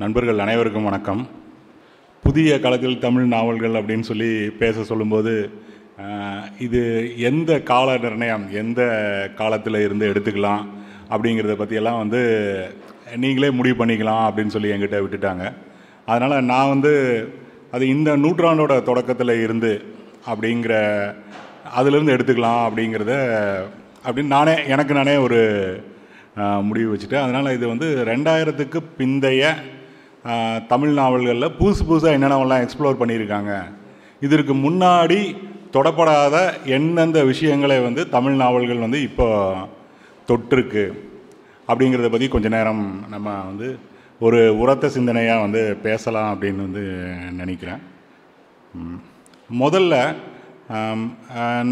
நண்பர்கள் அனைவருக்கும் வணக்கம். புதிய காலத்தில் தமிழ் நாவல்கள் அப்படின்னு சொல்லி பேச சொல்லும்போது இது எந்த கால நிர்ணயம் எந்த காலத்தில் இருந்து எடுத்துக்கலாம் அப்படிங்கிறத பற்றியெல்லாம் வந்து நீங்களே முடிவு பண்ணிக்கலாம் அப்படின்னு சொல்லி என்கிட்ட விட்டுட்டாங்க. அதனால் நான் வந்து அது இந்த நூற்றாண்டோட தொடக்கத்தில் இருந்து அப்படிங்கிற அதிலிருந்து எடுத்துக்கலாம் அப்படிங்கிறத அப்படின்னு நானே எனக்கு நானே ஒரு முடிவு வச்சுட்டேன். அதனால் இது வந்து ரெண்டாயிரத்துக்கு பிந்தைய தமிழ் நாவல்களில் புதுசு புதுசாக என்னென்னவெல்லாம் எக்ஸ்ப்ளோர் பண்ணியிருக்காங்க. இதற்கு முன்னாடி தொடப்படாத எந்தெந்த விஷயங்களை வந்து தமிழ் நாவல்கள் வந்து இப்போ தொற்றுருக்கு அப்படிங்கிறத பற்றி கொஞ்ச நேரம் நம்ம வந்து ஒரு உரத்த சிந்தனையாக வந்து பேசலாம் அப்படின்னு வந்து நினைக்கிறேன். முதல்ல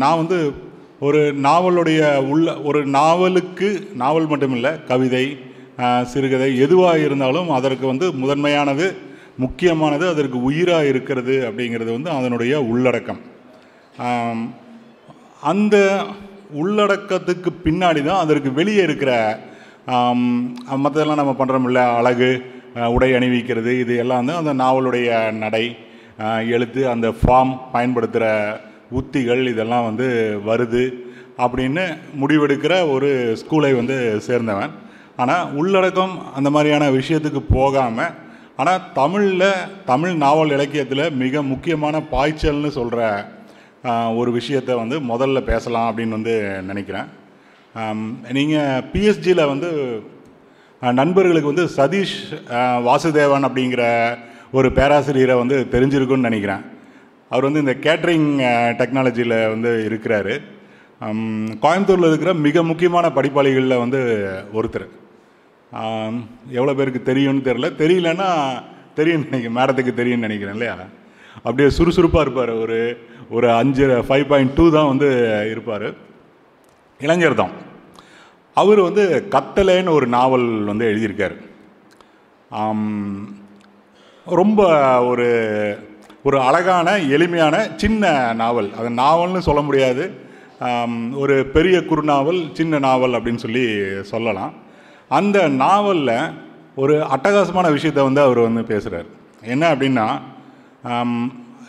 நான் வந்து ஒரு நாவலுடைய உள்ள ஒரு நாவலுக்கு நாவல் மட்டுமில்லை கவிதை சிறுகதை எதுவாக இருந்தாலும் அதற்கு வந்து முதன்மையானது முக்கியமானது அதற்கு உயிராக இருக்கிறது அப்படிங்கிறது வந்து அதனுடைய உள்ளடக்கம். அந்த உள்ளடக்கத்துக்கு பின்னாடி தான் அதற்கு வெளியே இருக்கிற மற்றதெல்லாம் நம்ம பண்ணுறோம்ல அழகு உடை அணிவிக்கிறது இது எல்லாம் தான் அந்த நாவலுடைய நடை. எழுத்து அந்த ஃபார்ம் பயன்படுத்துகிற உத்திகள் இதெல்லாம் வந்து வருது அப்படின்னு முடிவெடுக்கிற ஒரு ஸ்கூலை வந்து சேர்ந்தவன். ஆனால் உள்ளடக்கம் அந்த மாதிரியான விஷயத்துக்கு போகாமல் ஆனால் தமிழில் தமிழ் நாவல் இலக்கியத்தில் மிக முக்கியமான பாய்ச்சல்னு சொல்கிற ஒரு விஷயத்தை வந்து முதல்ல பேசலாம் அப்படின்னு வந்து நினைக்கிறேன். நீங்கள் பிஎஸ்ஜியில் வந்து நண்பர்களுக்கு வந்து சதீஷ் வாசுதேவன் அப்படிங்கிற ஒரு பேராசிரியரை வந்து தெரிஞ்சிருக்குன்னு நினைக்கிறேன். அவர் வந்து இந்த கேட்ரிங் டெக்னாலஜியில் வந்து இருக்கிறாரு. கோயம்புத்தூரில் இருக்கிற மிக முக்கியமான படிப்பாளிகளில் வந்து ஒருத்தர். எவ்வளோ பேருக்கு தெரியும்னு தெரில தெரியலன்னா தெரியும் நினைக்கிறேன். மேடத்துக்கு தெரியும்னு நினைக்கிறேன் இல்லையா? அப்படியே சுறுசுறுப்பாக இருப்பார் ஒரு ஒரு அஞ்சு ஃபைவ் பாயிண்ட் டூ தான் வந்து இருப்பார். இளைஞர் தான். அவர் வந்து கத்தலேன்னு ஒரு நாவல் வந்து எழுதியிருக்கார். ரொம்ப ஒரு ஒரு அழகான எளிமையான சின்ன நாவல். அது நாவல்னு சொல்ல முடியாது. ஒரு பெரிய குறுநாவல் சின்ன நாவல் அப்படின்னு சொல்லி சொல்லலாம். அந்த நாவலில் ஒரு அட்டகாசமான விஷயத்தை வந்து அவர் வந்து பேசுகிறார் என்ன அப்படின்னா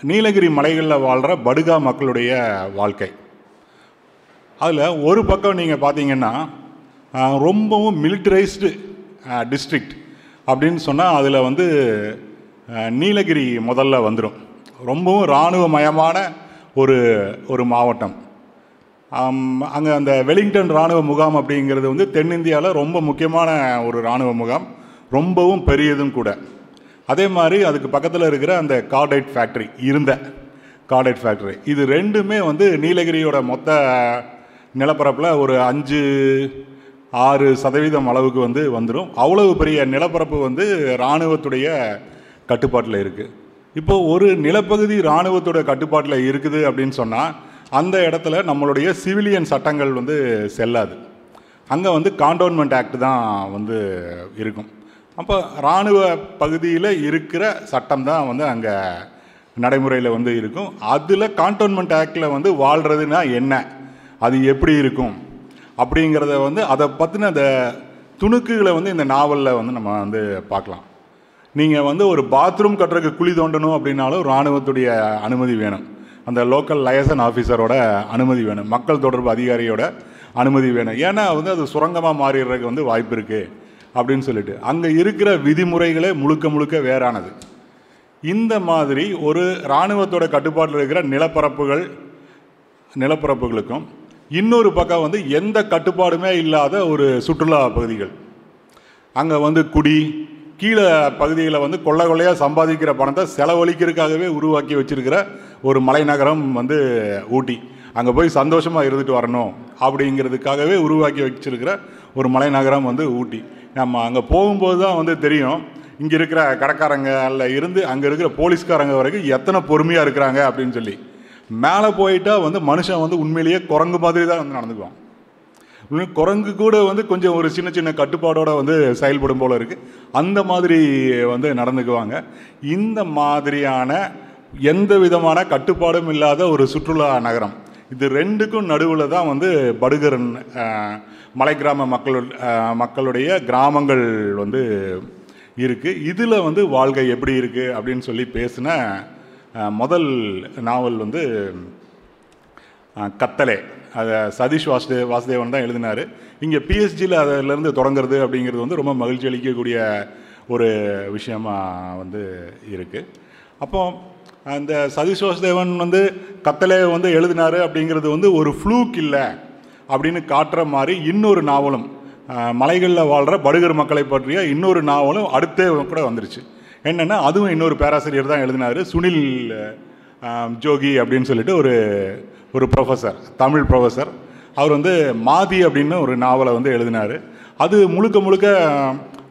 நீலகிரி மலைகளில் வாழ்கிற படுகா மக்களுடைய வாழ்க்கை. அதில் ஒரு பக்கம் நீங்கள் பார்த்தீங்கன்னா ரொம்பவும் மிலிட்டரைஸ்டு டிஸ்ட்ரிக்ட் அப்படின்னு சொன்னால் அதில் வந்து நீலகிரி முதல்ல வந்துடும் ரொம்பவும் இராணுவமயமான ஒரு ஒரு மாவட்டம். அங்கே அந்த வெலிங்டன் இராணுவ முகாம் அப்படிங்கிறது வந்து தென்னிந்தியாவில் ரொம்ப முக்கியமான ஒரு இராணுவ முகாம். ரொம்பவும் பெரியதும் கூட. அதே மாதிரி அதுக்கு பக்கத்தில் இருக்கிற அந்த கார்டைட் ஃபேக்ட்ரி இருந்த கார்டைட் ஃபேக்ட்ரி. இது ரெண்டுமே வந்து நீலகிரியோட மொத்த நிலப்பரப்பில் ஒரு அஞ்சு ஆறு சதவீதம் அளவுக்கு வந்து வந்துடும் அவ்வளவு பெரிய நிலப்பரப்பு வந்து இராணுவத்துடைய கட்டுப்பாட்டில் இருக்குது இப்போ ஒரு நிலப்பகுதி இராணுவத்தோட கட்டுப்பாட்டில் இருக்குது அப்படின்னு சொன்னால் அந்த இடத்துல நம்மளுடைய சிவிலியன் சட்டங்கள் வந்து செல்லாது. அங்கே வந்து காண்டோன்மெண்ட் ஆக்ட் தான் வந்து இருக்கும். அப்போ இராணுவ பகுதியில் இருக்கிற சட்டம் தான் வந்து அங்கே நடைமுறையில் வந்து இருக்கும். அதில் காண்டோன்மெண்ட் ஆக்டில் வந்து வாழ்கிறதுனா என்ன? அது எப்படி இருக்கும்? அப்படிங்கிறத வந்து அதை பற்றின அந்த துணுக்குகளை வந்து இந்த நாவலில் வந்து நம்ம வந்து பார்க்கலாம். நீங்கள் வந்து ஒரு பாத்ரூம் கட்டுறதுக்கு குழி தோண்டணும் அப்படின்னாலும் இராணுவத்துடைய அனுமதி வேணும். அந்த லோக்கல் லயசன் ஆஃபீஸரோட அனுமதி வேணும். மக்கள் தொடர்பு அதிகாரியோட அனுமதி வேணும். ஏன்னா வந்து அது சுரங்கமாக மாறிடுறதுக்கு வந்து வாய்ப்பு இருக்குது அப்படின்னு சொல்லிட்டு. அங்கே இருக்கிற விதிமுறைகளே முழுக்க முழுக்க வேறானது. இந்த மாதிரி ஒரு இராணுவத்தோட கட்டுப்பாட்டில் இருக்கிற நிலப்பரப்புகள் நிலப்பரப்புகளுக்கும் இன்னொரு பக்கம் வந்து எந்த கட்டுப்பாடுமே இல்லாத ஒரு சுற்றுலா பகுதிகள். அங்கே வந்து குடி கீழே பகுதியில் வந்து கொள்ளை கொள்ளையாக சம்பாதிக்கிற பணத்தை செலவழிக்கிறதுக்காகவே உருவாக்கி வச்சிருக்கிற ஒரு மலைநகரம் வந்து ஊட்டி. அங்கே போய் சந்தோஷமாக இருந்துட்டு வரணும் அப்படிங்கிறதுக்காகவே உருவாக்கி வச்சிருக்கிற ஒரு மலைநகரம் வந்து ஊட்டி. நம்ம அங்கே போகும்போது தான் வந்து தெரியும் இங்கே இருக்கிற கடைக்காரங்களில் இருந்து அங்கே இருக்கிற போலீஸ்காரங்க வரைக்கும் எத்தனை பொறுமையாக இருக்கிறாங்க அப்படின்னு சொல்லி. மேலே போயிட்டா வந்து மனுஷன் வந்து உண்மையிலேயே குரங்கு மாதிரி தான் வந்து நடந்துக்குவான். குரங்கு கூட வந்து கொஞ்சம் ஒரு சின்ன சின்ன கட்டுப்பாடோடு வந்து செயல்படும் போல் இருக்குது அந்த மாதிரி வந்து நடந்துக்குவாங்க. இந்த மாதிரியான எந்த விதமான கட்டுப்பாடும் இல்லாத ஒரு சுற்றுலா நகரம். இது ரெண்டுக்கும் நடுவில் தான் வந்து படுகரன் மலை கிராம மக்கள் மக்களுடைய கிராமங்கள் வந்து இருக்குது இதில் வந்து வாழ்க்கை எப்படி இருக்குது அப்படின்னு சொல்லி பேசின முதல் நாவல் வந்து கத்தலே. அதை சதீஷ் வாசுதே வாசுதேவன் தான் எழுதினார். இங்கே பிஎஸ்ஜியில் அதிலேருந்து தொடங்குறது அப்படிங்கிறது வந்து ரொம்ப மகிழ்ச்சி அளிக்கக்கூடிய ஒரு விஷயமாக வந்து இருக்குது அப்போ அந்த சதீஷ் வாசுதேவன் வந்து கத்தலே வந்து எழுதினார் அப்படிங்கிறது வந்து ஒரு ஃப்ளூக் இல்லை அப்படின்னு காட்டுற மாதிரி இன்னொரு நாவலும் மலைகளில் வாழ்கிற படுகர் மக்களை பற்றிய இன்னொரு நாவலும் அடுத்தே கூட வந்துருச்சு. என்னென்னா அதுவும் இன்னொரு பேராசிரியர் தான் எழுதினார் சுனில் ஜோகி அப்படின்னு சொல்லிட்டு ஒரு ஒரு ப்ரொஃபஸர் தமிழ் ப்ரொஃபஸர் அவர் வந்து மாதி அப்படின்னு ஒரு நாவலை வந்து எழுதினார். அது முழுக்க முழுக்க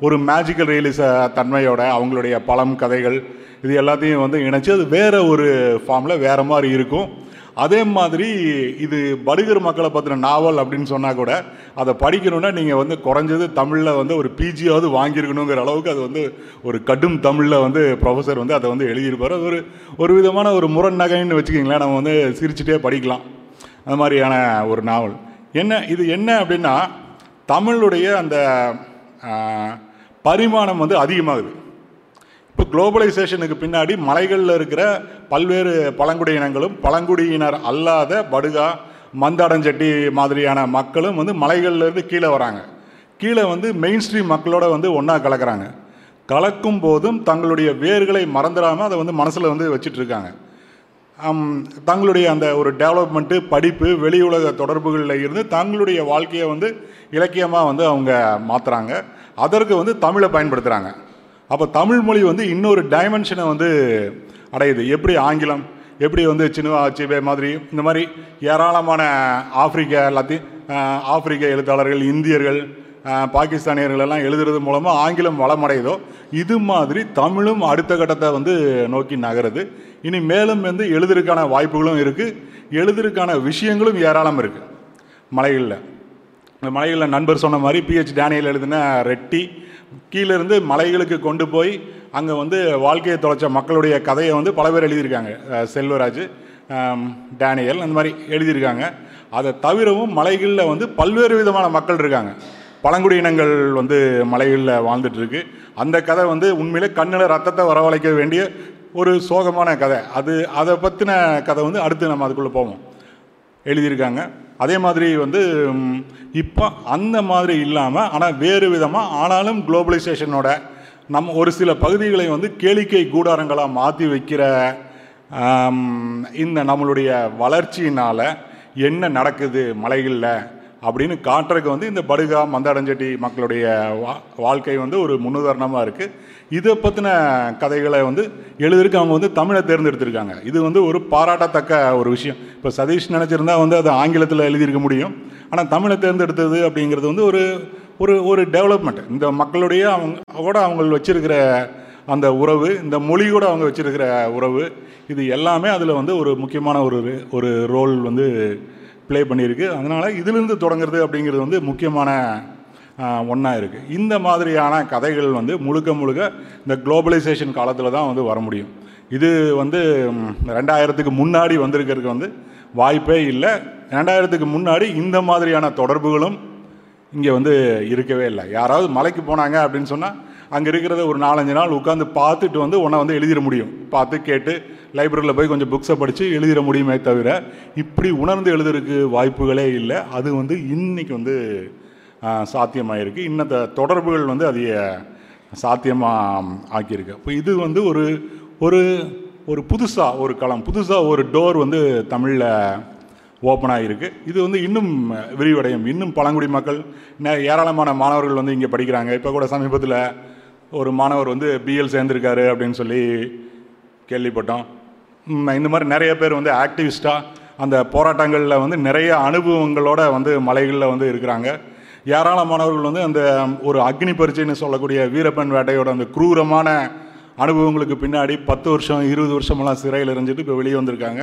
ஒரு மேஜிக்கல் ரியலிச தன்மையோட அவங்களுடைய பழம் கதைகள் இது எல்லாத்தையும் வந்து இணைச்சி அது வேற ஒரு ஃபார்மில் வேற மாதிரி இருக்கும். அதே மாதிரி இது படுகர் மக்களை பற்றின நாவல் அப்படின்னு சொன்னால் கூட அதை படிக்கணும்னா நீங்கள் வந்து குறைஞ்சது தமிழில் வந்து ஒரு பிஜியாவது வாங்கியிருக்கணுங்கிற அளவுக்கு அது வந்து ஒரு கடும் தமிழில் வந்து ப்ரொஃபஸர் வந்து அதை வந்து எழுதியிருப்பார். அது ஒரு ஒரு விதமான ஒரு முரண் நகைன்னு வச்சுக்கிங்களேன் நம்ம வந்து சிரிச்சுட்டே படிக்கலாம். அந்த மாதிரியான ஒரு நாவல். என்ன இது என்ன அப்படின்னா தமிழுடைய அந்த பரிமாணம் வந்து அதிகமாகுது. இப்போ குளோபலைசேஷனுக்கு பின்னாடி மலைகளில் இருக்கிற பல்வேறு பழங்குடியினங்களும் பழங்குடியினர் அல்லாத படுகா மந்தாடஞ்செட்டி மாதிரியான மக்களும் வந்து மலைகள்லேருந்து கீழே வராங்க. கீழே வந்து மெயின் ஸ்ட்ரீம் மக்களோட வந்து ஒன்றா கலக்கிறாங்க. கலக்கும் போதும் தங்களுடைய வேர்களை மறந்துடாமல் அதை வந்து மனசில் வந்து வச்சிட்ருக்காங்க. தங்களுடைய அந்த ஒரு டெவலப்மெண்ட்டு படிப்பு வெளி உலக தொடர்புகளில் இருந்து தங்களுடைய வாழ்க்கையை வந்து இலக்கியமாக வந்து அவங்க மாற்றுறாங்க அதற்கு வந்து தமிழை பயன்படுத்துகிறாங்க அப்போ தமிழ் மொழி வந்து இன்னொரு டைமென்ஷனை வந்து அடையுது. எப்படி ஆங்கிலம் எப்படி வந்து சினுவா சிபே மாதிரி இந்த மாதிரி ஏராளமான ஆப்பிரிக்க எல்லாத்தையும் ஆப்பிரிக்க எழுத்தாளர்கள் இந்தியர்கள் பாகிஸ்தானியர்கள் எல்லாம் எழுதுறது மூலமாக ஆங்கிலம் வளமடையுதோ இது மாதிரி தமிழும் அடுத்த கட்டத்தை வந்து நோக்கி நகருது. இனி மேலும் வந்து எழுதுறதுக்கான வாய்ப்புகளும் இருக்குது எழுதுறதுக்கான விஷயங்களும் ஏராளம் இருக்குது மலைகளில். இந்த மலைகளில் நண்பர் சொன்ன மாதிரி பிஹெச் டேனியல் எழுதின ரெட்டி கீழேருந்து மலைகளுக்கு கொண்டு போய் அங்கே வந்து வாழ்க்கையை தொலைச்ச மக்களுடைய கதையை வந்து பல பேர் எழுதியிருக்காங்க. செல்வராஜ் டேனியல் அந்த மாதிரி எழுதியிருக்காங்க. அதை தவிரவும் மலைகளில் வந்து பல்வேறு விதமான மக்கள் இருக்காங்க. பழங்குடியினங்கள் வந்து மலைகளில் வாழ்ந்துட்டுருக்கு. அந்த கதை வந்து உண்மையிலே கண்ணில் ரத்தத்தை வரவழைக்க வேண்டிய ஒரு சோகமான கதை. அது அதை பற்றின கதை வந்து அடுத்து நம்ம அதுக்குள்ளே போவோம். எழுதியிருக்காங்க. அதே மாதிரி வந்து இப்போ அந்த மாதிரி இல்லாமல் ஆனால் வேறு விதமாக ஆனாலும் குளோபலைசேஷனோட நம் ஒரு சில பகுதிகளை வந்து கேளிக்கை கூடாரங்களாக மாற்றி வைக்கிற இந்த நம்மளுடைய வளர்ச்சியினால் என்ன நடக்குது மலைகளில்? அப்படின்னு காட்டுறதுக்கு வந்து இந்த படுகா மந்தாடஞ்செட்டி மக்களுடைய வா வாழ்க்கை வந்து ஒரு முன்னுதாரணமாக இருக்குது இதை பற்றின கதைகளை வந்து எழுதுறதுக்கு அவங்க வந்து தமிழை தேர்ந்தெடுத்திருக்காங்க. இது வந்து ஒரு பாராட்டத்தக்க ஒரு விஷயம். இப்போ சதீஷ் நினச்சிருந்தா வந்து அது ஆங்கிலத்தில் எழுதியிருக்க முடியும். ஆனால் தமிழை தேர்ந்தெடுத்தது அப்படிங்கிறது வந்து ஒரு ஒரு ஒரு டெவலப்மெண்ட் இந்த மக்களுடைய அவங்க கூட அவங்க வச்சுருக்கிற அந்த உறவு இந்த மொழியோட அவங்க வச்சுருக்கிற உறவு இது எல்லாமே அதில் வந்து ஒரு முக்கியமான ஒரு ஒரு ரோல் வந்து ப்ளே பண்ணியிருக்கு. அதனால் இதிலிருந்து தொடங்குறது அப்படிங்கிறது வந்து முக்கியமான ஒன்றா இருக்குது இந்த மாதிரியான கதைகள் வந்து முழுக்க முழுக்க இந்த குளோபலைசேஷன் காலத்தில் தான் வந்து வர முடியும். இது வந்து ரெண்டாயிரத்துக்கு முன்னாடி வந்திருக்கிறதுக்கு வந்து வாய்ப்பே இல்லை. ரெண்டாயிரத்துக்கு முன்னாடி இந்த மாதிரியான தொடர்புகளும் இங்கே வந்து இருக்கவே இல்லை. யாராவது மலைக்கு போனாங்க அப்படின்னு சொன்னால் அங்கே இருக்கிறத ஒரு நாலஞ்சு நாள் உட்காந்து பார்த்துட்டு வந்து உன்னை வந்து எழுதிட முடியும். பார்த்து கேட்டு லைப்ரரியில் போய் கொஞ்சம் புக்ஸை படித்து எழுதிட முடியுமே தவிர இப்படி உணர்ந்து எழுதுறதுக்கு வாய்ப்புகளே இல்லை. அது வந்து இன்றைக்கி வந்து சாத்தியமாகிருக்கு இன்னத்த தொடர்புகள் வந்து அதை சாத்தியமாக ஆக்கியிருக்கு. இப்போ இது வந்து ஒரு ஒரு ஒரு புதுசாக ஒரு களம் புதுசாக ஒரு டோர் வந்து தமிழில் ஓப்பன் ஆகியிருக்கு இது வந்து இன்னும் விரிவடையும். இன்னும் பழங்குடி மக்கள் ஏராளமான மாணவர்கள் வந்து இங்கே படிக்கிறாங்க. இப்போ கூட சமீபத்தில் ஒரு மாணவர் வந்து பிஎல் சேர்ந்திருக்காரு அப்படின்னு சொல்லி கேள்விப்பட்டோம். இந்த மாதிரி நிறைய பேர் வந்து ஆக்டிவிஸ்ட்டாக அந்த போராட்டங்களில் வந்து நிறைய அனுபவங்களோட வந்து மலைகளில் வந்து இருக்கிறாங்க. ஏராளமானவர்கள் வந்து அந்த ஒரு அக்னி பரீட்சைன்னு சொல்லக்கூடிய வீரப்பன் வேட்டையோட அந்த குரூரமான அனுபவங்களுக்கு பின்னாடி பத்து வருஷம் இருபது வருஷமெல்லாம் சிறையில் இருந்துட்டு இப்போ வெளியே வந்திருக்காங்க.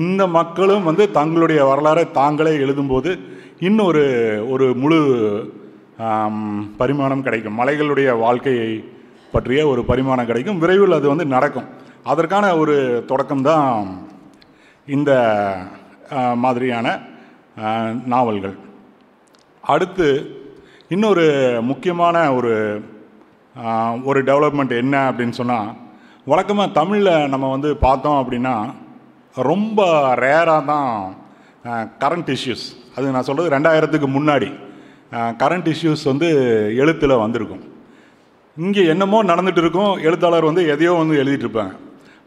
இந்த மக்களும் வந்து தங்களுடைய வரலாறை தாங்களே எழுதும்போது இன்னும் ஒரு ஒரு முழு பரிமாணம் கிடைக்கும். மலைகளுடைய வாழ்க்கையை பற்றிய ஒரு பரிமாணம் கிடைக்கும். விரைவில் அது வந்து நடக்கும். அதற்கான ஒரு தொடக்கம்தான் இந்த மாதிரியான நாவல்கள். அடுத்து இன்னொரு முக்கியமான ஒரு ஒரு டெவலப்மெண்ட் என்ன அப்படின்னு சொன்னால் வழக்கமாக தமிழில் நம்ம வந்து பார்த்தோம் அப்படின்னா ரொம்ப ரேராக தான் கரண்ட் இஷ்யூஸ் அது நான் சொல்கிறது ரெண்டாயிரத்துக்கு முன்னாடி. கரண்ட் இஷ்யூஸ் வந்து எழுத்தில் வந்திருக்கும். இங்கே என்னமோ நடந்துட்டு இருக்கும். எழுத்தாளர் வந்து எதையோ வந்து எழுதிட்டுருப்பாங்க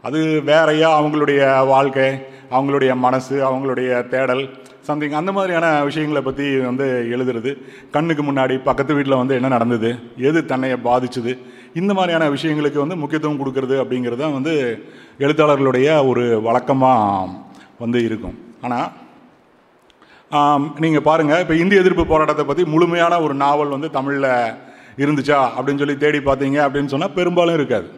அது வேறையா அவங்களுடைய வாழ்க்கை அவங்களுடைய மனசு அவங்களுடைய தேடல் சம்திங் அந்த மாதிரியான விஷயங்களை பற்றி வந்து எழுதுறது. கண்ணுக்கு முன்னாடி பக்கத்து வீட்டில் வந்து என்ன நடந்தது எது தன்னையை பாதிச்சுது இந்த மாதிரியான விஷயங்களுக்கு வந்து முக்கியத்துவம் கொடுக்கறது அப்படிங்கிறது தான் வந்து எழுத்தாளர்களுடைய ஒரு வழக்கமாக வந்து இருக்கும். ஆனால் நீங்கள் பாருங்கள் இப்போ இந்திய எதிர்ப்பு போராட்டத்தை பற்றி முழுமையான ஒரு நாவல் வந்து தமிழில் இருந்துச்சா அப்படின்னு சொல்லி தேடி பார்த்தீங்க அப்படின்னு சொன்னால் பெரும்பாலும் இருக்காது.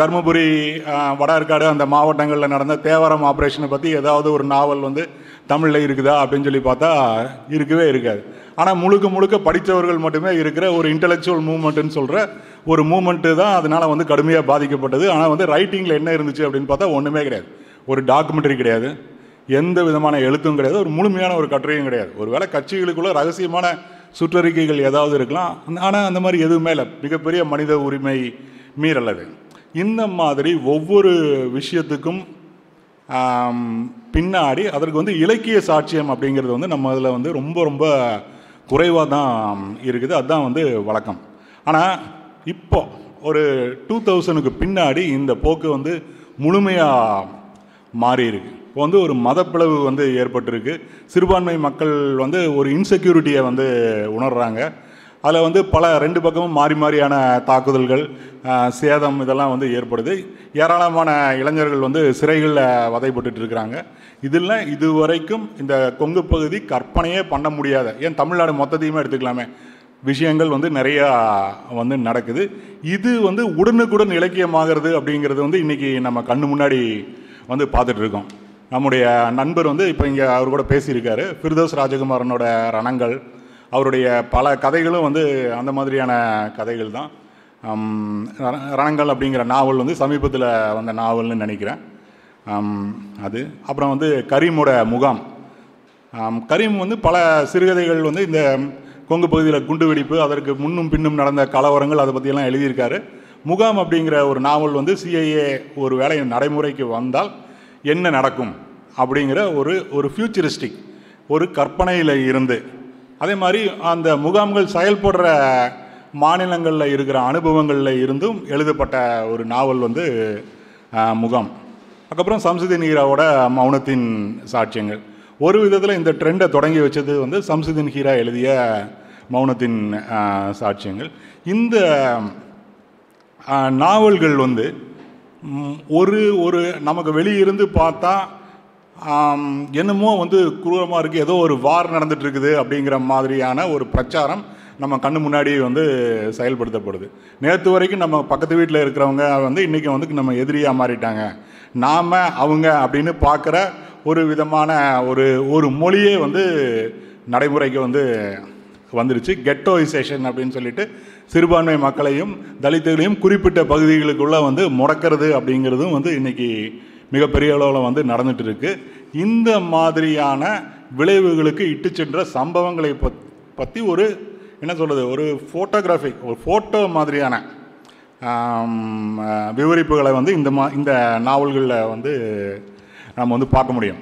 தருமபுரி ஆஹ் வட ஆற்காடு அந்த மாவட்டங்களில் நடந்த தேவாரம் ஆப்ரேஷனை பற்றி ஏதாவது ஒரு நாவல் வந்து தமிழில் இருக்குதா அப்படின்னு சொல்லி பார்த்தா இருக்கவே இருக்காது. ஆனால் முழுக்க முழுக்க படித்தவர்கள் மட்டுமே இருக்கிற ஒரு இன்டலெக்சுவல் மூமெண்ட்டுன்னு சொல்கிற ஒரு மூமெண்ட்டு தான் அதனால் வந்து கடுமையாக பாதிக்கப்பட்டது. ஆனால் வந்து ரைட்டிங்கில் என்ன இருந்துச்சு அப்படின்னு பார்த்தா ஒன்றுமே கிடையாது. ஒரு டாக்குமெண்ட்ரி கிடையாது. எந்த விதமான எழுத்தும் கிடையாது. ஒரு முழுமையான ஒரு கட்டுரையும் கிடையாது. ஒருவேளை கட்சிகளுக்குள்ள ரகசியமான சுற்றறிக்கைகள் ஏதாவது இருக்கலாம். ஆனால் அந்த மாதிரி எதுவுமே இல்லை. மிகப்பெரிய மனித உரிமை மீறல் அது. இந்த மாதிரி ஒவ்வொரு விஷயத்துக்கும் பின்னாடி அதற்கு வந்து இலக்கிய சாட்சியம் அப்படிங்கிறது வந்து நம்ம இதில் வந்து ரொம்ப ரொம்ப குறைவாக தான் இருக்குது. அதுதான் வந்து வழக்கம். ஆனால் இப்போ ஒரு டூ தௌசண்டுக்கு பின்னாடி இந்த போக்கு வந்து முழுமையாக மாறி இப்போ வந்து ஒரு மதப்பிளவு வந்து ஏற்பட்டிருக்கு. சிறுபான்மை மக்கள் வந்து ஒரு இன்செக்யூரிட்டியை வந்து உணர்கிறாங்க அதில் வந்து பல ரெண்டு பக்கமும் மாறி மாறியான தாக்குதல்கள் சேதம் இதெல்லாம் வந்து ஏற்படுது. ஏராளமான இளைஞர்கள் வந்து சிறைகளில் வதைப்பட்டு இருக்கிறாங்க இதில் இதுவரைக்கும் இந்த கொங்கு பகுதி கற்பனையே பண்ண முடியாத ஏன் தமிழ்நாடு மொத்தத்தையுமே எடுத்துக்கலாமே விஷயங்கள் வந்து நிறையா வந்து நடக்குது. இது வந்து உடனுக்குடன் இலக்கியமாகிறது அப்படிங்கிறது வந்து இன்றைக்கி நம்ம கண்ணு முன்னாடி வந்து பார்த்துட்ருக்கோம் நம்முடைய நண்பர் வந்து இப்போ இங்கே அவர் கூட பேசியிருக்காரு. ஃபிர்தோஸ் ராஜகுமாரனோட ரணங்கள் அவருடைய பல கதைகளும் வந்து அந்த மாதிரியான கதைகள் தான். ரணங்கள் அப்படிங்கிற நாவல் வந்து சமீபத்தில் வந்த நாவல்னு நினைக்கிறேன். அது. அப்புறம் வந்து கரீமோட முகாம். கரீம் வந்து பல சிறுகதைகள் வந்து இந்த கொங்கு பகுதியில் குண்டு வெடிப்பு அதற்கு முன்னும் பின்னும் நடந்த கலவரங்கள் அதை பற்றியெல்லாம் எழுதியிருக்காரு. முகாம் அப்படிங்கிற ஒரு நாவல் வந்து சிஐஏ ஒரு வேலை நடைமுறைக்கு வந்தால் என்ன நடக்கும் அப்படிங்கிற ஒரு ஒரு ஃபியூச்சரிஸ்டிக் ஒரு கற்பனையில் இருந்து. அதே மாதிரி அந்த முகாம்கள் செயல்படுற மாநிலங்களில் இருக்கிற அனுபவங்களில் இருந்தும் எழுதப்பட்ட ஒரு நாவல் வந்து முகாம். அதுக்கப்புறம் சம்சுதீன் ஹீராவோட மௌனத்தின் சாட்சியங்கள். ஒரு விதத்தில் இந்த ட்ரெண்டை தொடங்கி வச்சது வந்து சம்சுதீன் ஹீரா எழுதிய மௌனத்தின் சாட்சியங்கள். இந்த நாவல்கள் வந்து ஒரு ஒரு நமக்கு வெளியிருந்து பார்த்தா என்னமோ வந்து குரூரமாக இருக்குது ஏதோ ஒரு வார் நடந்துட்டு இருக்குது அப்படிங்கிற மாதிரியான ஒரு பிரச்சாரம் நம்ம கண்ணு முன்னாடி வந்து செயல்படுத்தப்படுது. நேற்று வரைக்கும் நம்ம பக்கத்து வீட்டில் இருக்கிறவங்க வந்து இன்றைக்கி வந்து நம்ம எதிரியாக மாறிட்டாங்க. நாம் அவங்க அப்படின்னு பார்க்குற ஒரு விதமான ஒரு ஒரு மொழியே வந்து நடைமுறைக்கு வந்து வந்துருச்சு. கெட்டோயிசேஷன் அப்படின்னு சொல்லிட்டு சிறுபான்மை மக்களையும் தலித்துகளையும் குறிப்பிட்ட பகுதிகளுக்குள்ளே வந்து முடக்கிறது அப்படிங்கிறதும் வந்து இன்றைக்கி மிகப்பெரிய அளவில் வந்து நடந்துட்டு இருக்கு இந்த மாதிரியான விளைவுகளுக்கு இட்டு சென்ற சம்பவங்களை பத் பற்றி ஒரு என்ன சொல்கிறது ஒரு ஃபோட்டோகிராஃபிக் ஒரு ஃபோட்டோ மாதிரியான விவரிப்புகளை வந்து இந்த மா இந்த நாவல்களில் வந்து நம்ம வந்து பார்க்க முடியும்.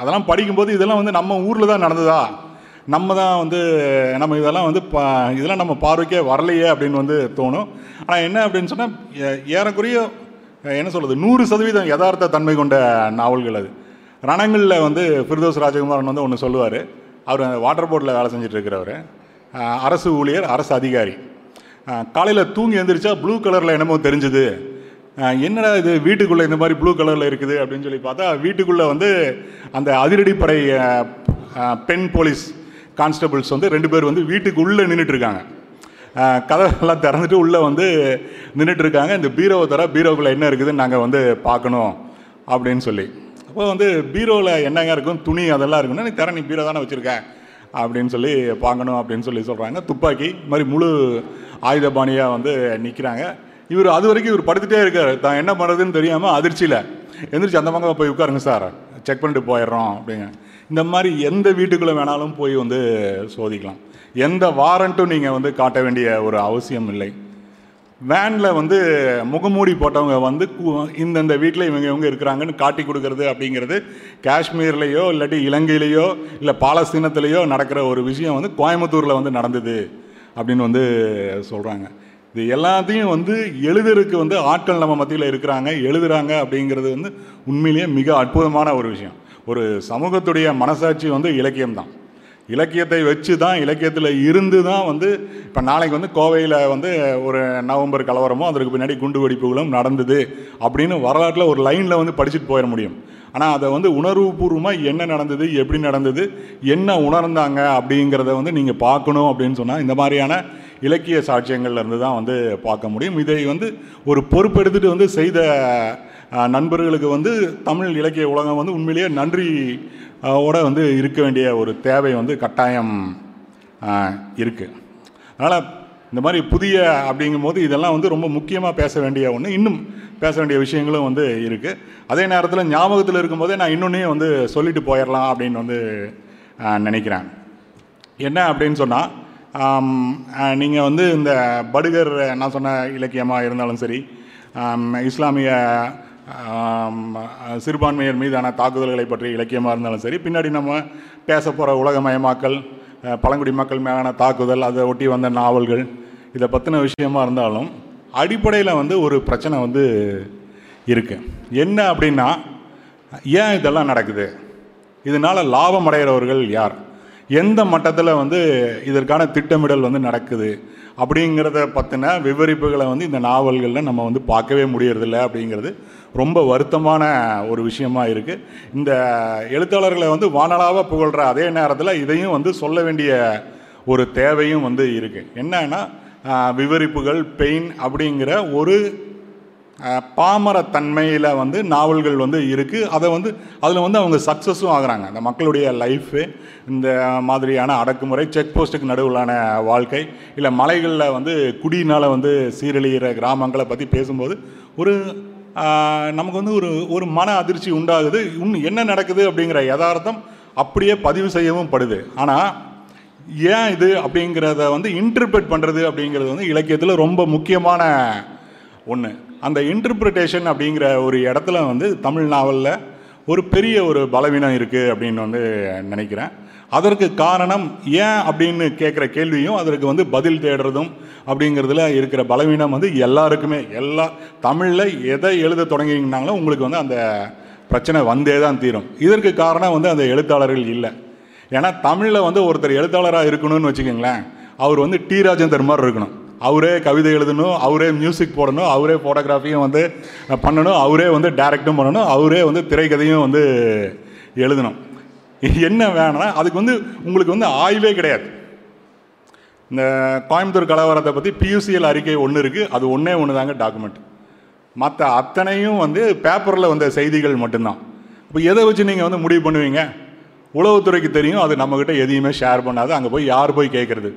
அதெல்லாம் படிக்கும்போது இதெல்லாம் வந்து நம்ம ஊரில் தான் நடந்ததா? நம்ம தான் வந்து நம்ம இதெல்லாம் வந்து பா இதெல்லாம் நம்ம பார்வைக்கே வரலையே அப்படின்னு வந்து தோணும். ஆனால் என்ன அப்படின்னு சொன்னால் ஏறக்குறைய என்ன சொல்கிறது நூறு சதவீதம் யதார்த்த தன்மை கொண்ட நாவல்கள் அது. ரணங்களில் வந்து ஃபிர்தோஸ் ராஜகுமாரன் வந்து ஒன்று சொல்லுவார். அவர் வாட்டர் போர்டில் வேலை செஞ்சிட்ருக்கிறவர். அரசு ஊழியர் அரசு அதிகாரி. காலையில் தூங்கி எழுந்திரிச்சா ப்ளூ கலரில் என்னமோ தெரிஞ்சுது. என்னடா இது வீட்டுக்குள்ளே இந்த மாதிரி ப்ளூ கலரில் இருக்குது அப்படின்னு சொல்லி பார்த்தா வீட்டுக்குள்ளே வந்து அந்த அதிரடிப்படை பெண் போலீஸ் கான்ஸ்டபிள்ஸ் வந்து ரெண்டு பேர் வந்து வீட்டுக்கு உள்ளே நின்றுட்டு இருக்காங்க கதவெல்லாம் திறந்துட்டு உள்ளே வந்து நின்றுட்டு இருக்காங்க இந்த பீரோவை தர பீரோக்குள்ளே என்ன இருக்குதுன்னு நாங்கள் வந்து பார்க்கணும் அப்படின்னு சொல்லி. அப்போ வந்து பீரோவில் என்னங்க இருக்கும்? துணி அதெல்லாம் இருக்குன்னா நீ திற நீ பீரோ தானே வச்சுருக்கேன் அப்படின்னு சொல்லி பார்க்கணும் அப்படின்னு சொல்லி சொல்கிறாங்க துப்பாக்கி இது மாதிரி முழு ஆயுதபாணியாக வந்து நிற்கிறாங்க இவர் அது வரைக்கும் இவர் படுத்துகிட்டே இருக்கார். தான் என்ன பண்ணுறதுன்னு தெரியாமல் அதிர்ச்சியில் எந்திரிச்சு அந்த பக்கம் போய் உட்காருங்க சார். செக் பண்ணிட்டு போயிடுறோம் அப்படிங்க இந்த மாதிரி எந்த வீட்டுக்குள்ளே வேணாலும் போய் வந்து சோதிக்கலாம். எந்த வாரண்ட்டும் நீங்கள் வந்து காட்ட வேண்டிய ஒரு அவசியம் இல்லை. வேனில் வந்து முகமூடி போட்டவங்க வந்து இந்தந்த வீட்டில் இவங்க இவங்க இருக்கிறாங்கன்னு காட்டி கொடுக்கறது அப்படிங்கிறது காஷ்மீர்லேயோ இல்லாட்டி இலங்கையிலேயோ இல்லை பாலஸ்தீனத்திலேயோ நடக்கிற ஒரு விஷயம் வந்து கோயம்புத்தூரில் வந்து நடந்தது அப்படின்னு வந்து சொல்கிறாங்க இது எல்லாத்தையும் வந்து எழுதுறதுக்கு வந்து ஆட்கள் நம்ம மத்தியில் இருக்கிறாங்க எழுதுகிறாங்க அப்படிங்கிறது வந்து உண்மையிலேயே மிக அற்புதமான ஒரு விஷயம். ஒரு சமூகத்துடைய மனசாட்சி வந்து இலக்கியம்தான். இலக்கியத்தை வச்சு தான் இலக்கியத்தில் இருந்து தான் வந்து இப்போ நாளைக்கு வந்து கோவையில் வந்து ஒரு நவம்பர் கலவரமோ அதற்கு பின்னாடி குண்டு வெடிப்புகளும் நடந்தது அப்படின்னு வரலாற்றில் ஒரு லைனில் வந்து படிச்சுட்டு போயிட முடியும். ஆனால் அதை வந்து உணர்வுபூர்வமாக என்ன நடந்தது எப்படி நடந்தது என்ன உணர்ந்தாங்க அப்படிங்கிறத வந்து நீங்கள் பார்க்கணும் அப்படின்னு சொன்னால் இந்த மாதிரியான இலக்கிய சாட்சியங்கள்லேருந்து தான் வந்து பார்க்க முடியும். இதை வந்து ஒரு பொறுப்பெடுத்துட்டு வந்து செய்த நண்பர்களுக்கு வந்து தமிழ் இலக்கிய உலகம் வந்து உண்மையிலேயே நன்றி ஓட வந்து இருக்க வேண்டிய ஒரு தேவை வந்து கட்டாயம் இருக்குது அதனால் இந்த மாதிரி புதிய அப்படிங்கும்போது இதெல்லாம் வந்து ரொம்ப முக்கியமாக பேச வேண்டிய ஒன்று இன்னும் பேச வேண்டிய விஷயங்களும் வந்து இருக்குது அதே நேரத்தில் ஞாபகத்தில் இருக்கும்போதே நான் இன்னொன்னையும் வந்து சொல்லிட்டு போயிடலாம் அப்படின்னு வந்து நினைக்கிறேன். என்ன அப்படின்னு சொன்னால் நீங்கள் வந்து இந்த படுகர் நான் சொன்ன இலக்கியமாக இருந்தாலும் சரி இஸ்லாமிய சிறுபான்மையர் மீதான தாக்குதல்களை பற்றிய இலக்கியமாக இருந்தாலும் சரி பின்னாடி நம்ம பேச போகிற உலகமயமாக்கல் பழங்குடி மக்கள் மேலான தாக்குதல் அதை ஒட்டி வந்த நாவல்கள் இதை பற்றின விஷயமா இருந்தாலும் அடிப்படையில் வந்து ஒரு பிரச்சனை வந்து இருக்குது என்ன அப்படின்னா ஏன் இதெல்லாம் நடக்குது? இதனால் லாபம் அடைகிறவர்கள் யார்? எந்த மட்டத்தில் வந்து இதற்கான திட்டமிடல் வந்து நடக்குது? அப்படிங்கிறத பற்றின விவரிப்புகளை வந்து இந்த நாவல்களில் நம்ம வந்து பார்க்கவே முடியறதில்ல அப்படிங்கிறது ரொம்ப வருத்தமான ஒரு விஷயமா இருக்குது இந்த எழுத்தாளர்களை வந்து வானலாக புகழ்கிற அதே நேரத்தில் இதையும் வந்து சொல்ல வேண்டிய ஒரு தேவையும் வந்து இருக்குது என்னன்னா விவரிப்புகள் பெயின் அப்படிங்கிற ஒரு பாமரத்தன்மையில் வந்து நாவல்கள் வந்து இருக்குது அதை வந்து அதில் வந்து அவங்க சக்ஸஸும் ஆகிறாங்க. அந்த மக்களுடைய லைஃபு இந்த மாதிரியான அடக்குமுறை செக் போஸ்ட்டுக்கு நடுவிலான வாழ்க்கை இல்லை மலைகளில் வந்து குடியினால் வந்து சீரழிகிற கிராமங்களை பற்றி பேசும்போது ஒரு நமக்கு வந்து ஒரு ஒரு மன அதிர்ச்சி உண்டாகுது. இன்னும் என்ன நடக்குது அப்படிங்கிற யதார்த்தம் அப்படியே பதிவு செய்யவும் படுது. ஆனால் ஏன் இது அப்படிங்கிறத வந்து இன்டர்பிரட் பண்ணுறது அப்படிங்கிறது வந்து இலக்கியத்தில் ரொம்ப முக்கியமான ஒன்று அந்த இன்டர்பிரிட்டேஷன் அப்படிங்கிற ஒரு இடத்துல வந்து தமிழ் நாவலில் ஒரு பெரிய ஒரு பலவீனம் இருக்குது அப்படின்னு வந்து நினைக்கிறேன். அதற்கு காரணம் ஏன் அப்படின்னு கேட்குற கேள்வியும் அதற்கு வந்து பதில் தேடுறதும் அப்படிங்கிறதுல இருக்கிற பலவீனம் வந்து எல்லாருக்குமே எல்லா தமிழில் எதை எழுத தொடங்கினாங்களோ உங்களுக்கு வந்து அந்த பிரச்சனை வந்தே தான் தீரும். இதற்கு காரணம் வந்து அந்த எழுத்தாளர்கள் இல்லை. ஏன்னா தமிழில் வந்து ஒருத்தர் எழுத்தாளராக இருக்கணும்னு வச்சுக்கோங்களேன் அவர் வந்து டி. ராஜேந்தர் மாதிரி இருக்கணும். அவரே கவிதை எழுதணும் அவரே மியூசிக் போடணும் அவரே ஃபோட்டோகிராஃபியும் வந்து பண்ணணும் அவரே வந்து டேரக்டும் பண்ணணும் அவரே வந்து திரைக்கதையும் வந்து எழுதணும். என்ன வேணும்னா அதுக்கு வந்து உங்களுக்கு வந்து ஆய்வே கிடையாது. இந்த கோயம்புத்தூர் கலவரத்தை பற்றி பியூசிஎல் அறிக்கை ஒன்று இருக்குது அது ஒன்றே ஒன்று தாங்க டாக்குமெண்ட் மற்ற அத்தனையும் வந்து பேப்பரில் வந்த செய்திகள் மட்டும்தான். இப்போ எதை வச்சு நீங்கள் வந்து முடிவு பண்ணுவீங்க? உளவுத்துறைக்கு தெரியும் அது நம்மக்கிட்ட எதையுமே ஷேர் பண்ணாது அங்கே போய் யார் போய் கேட்குறது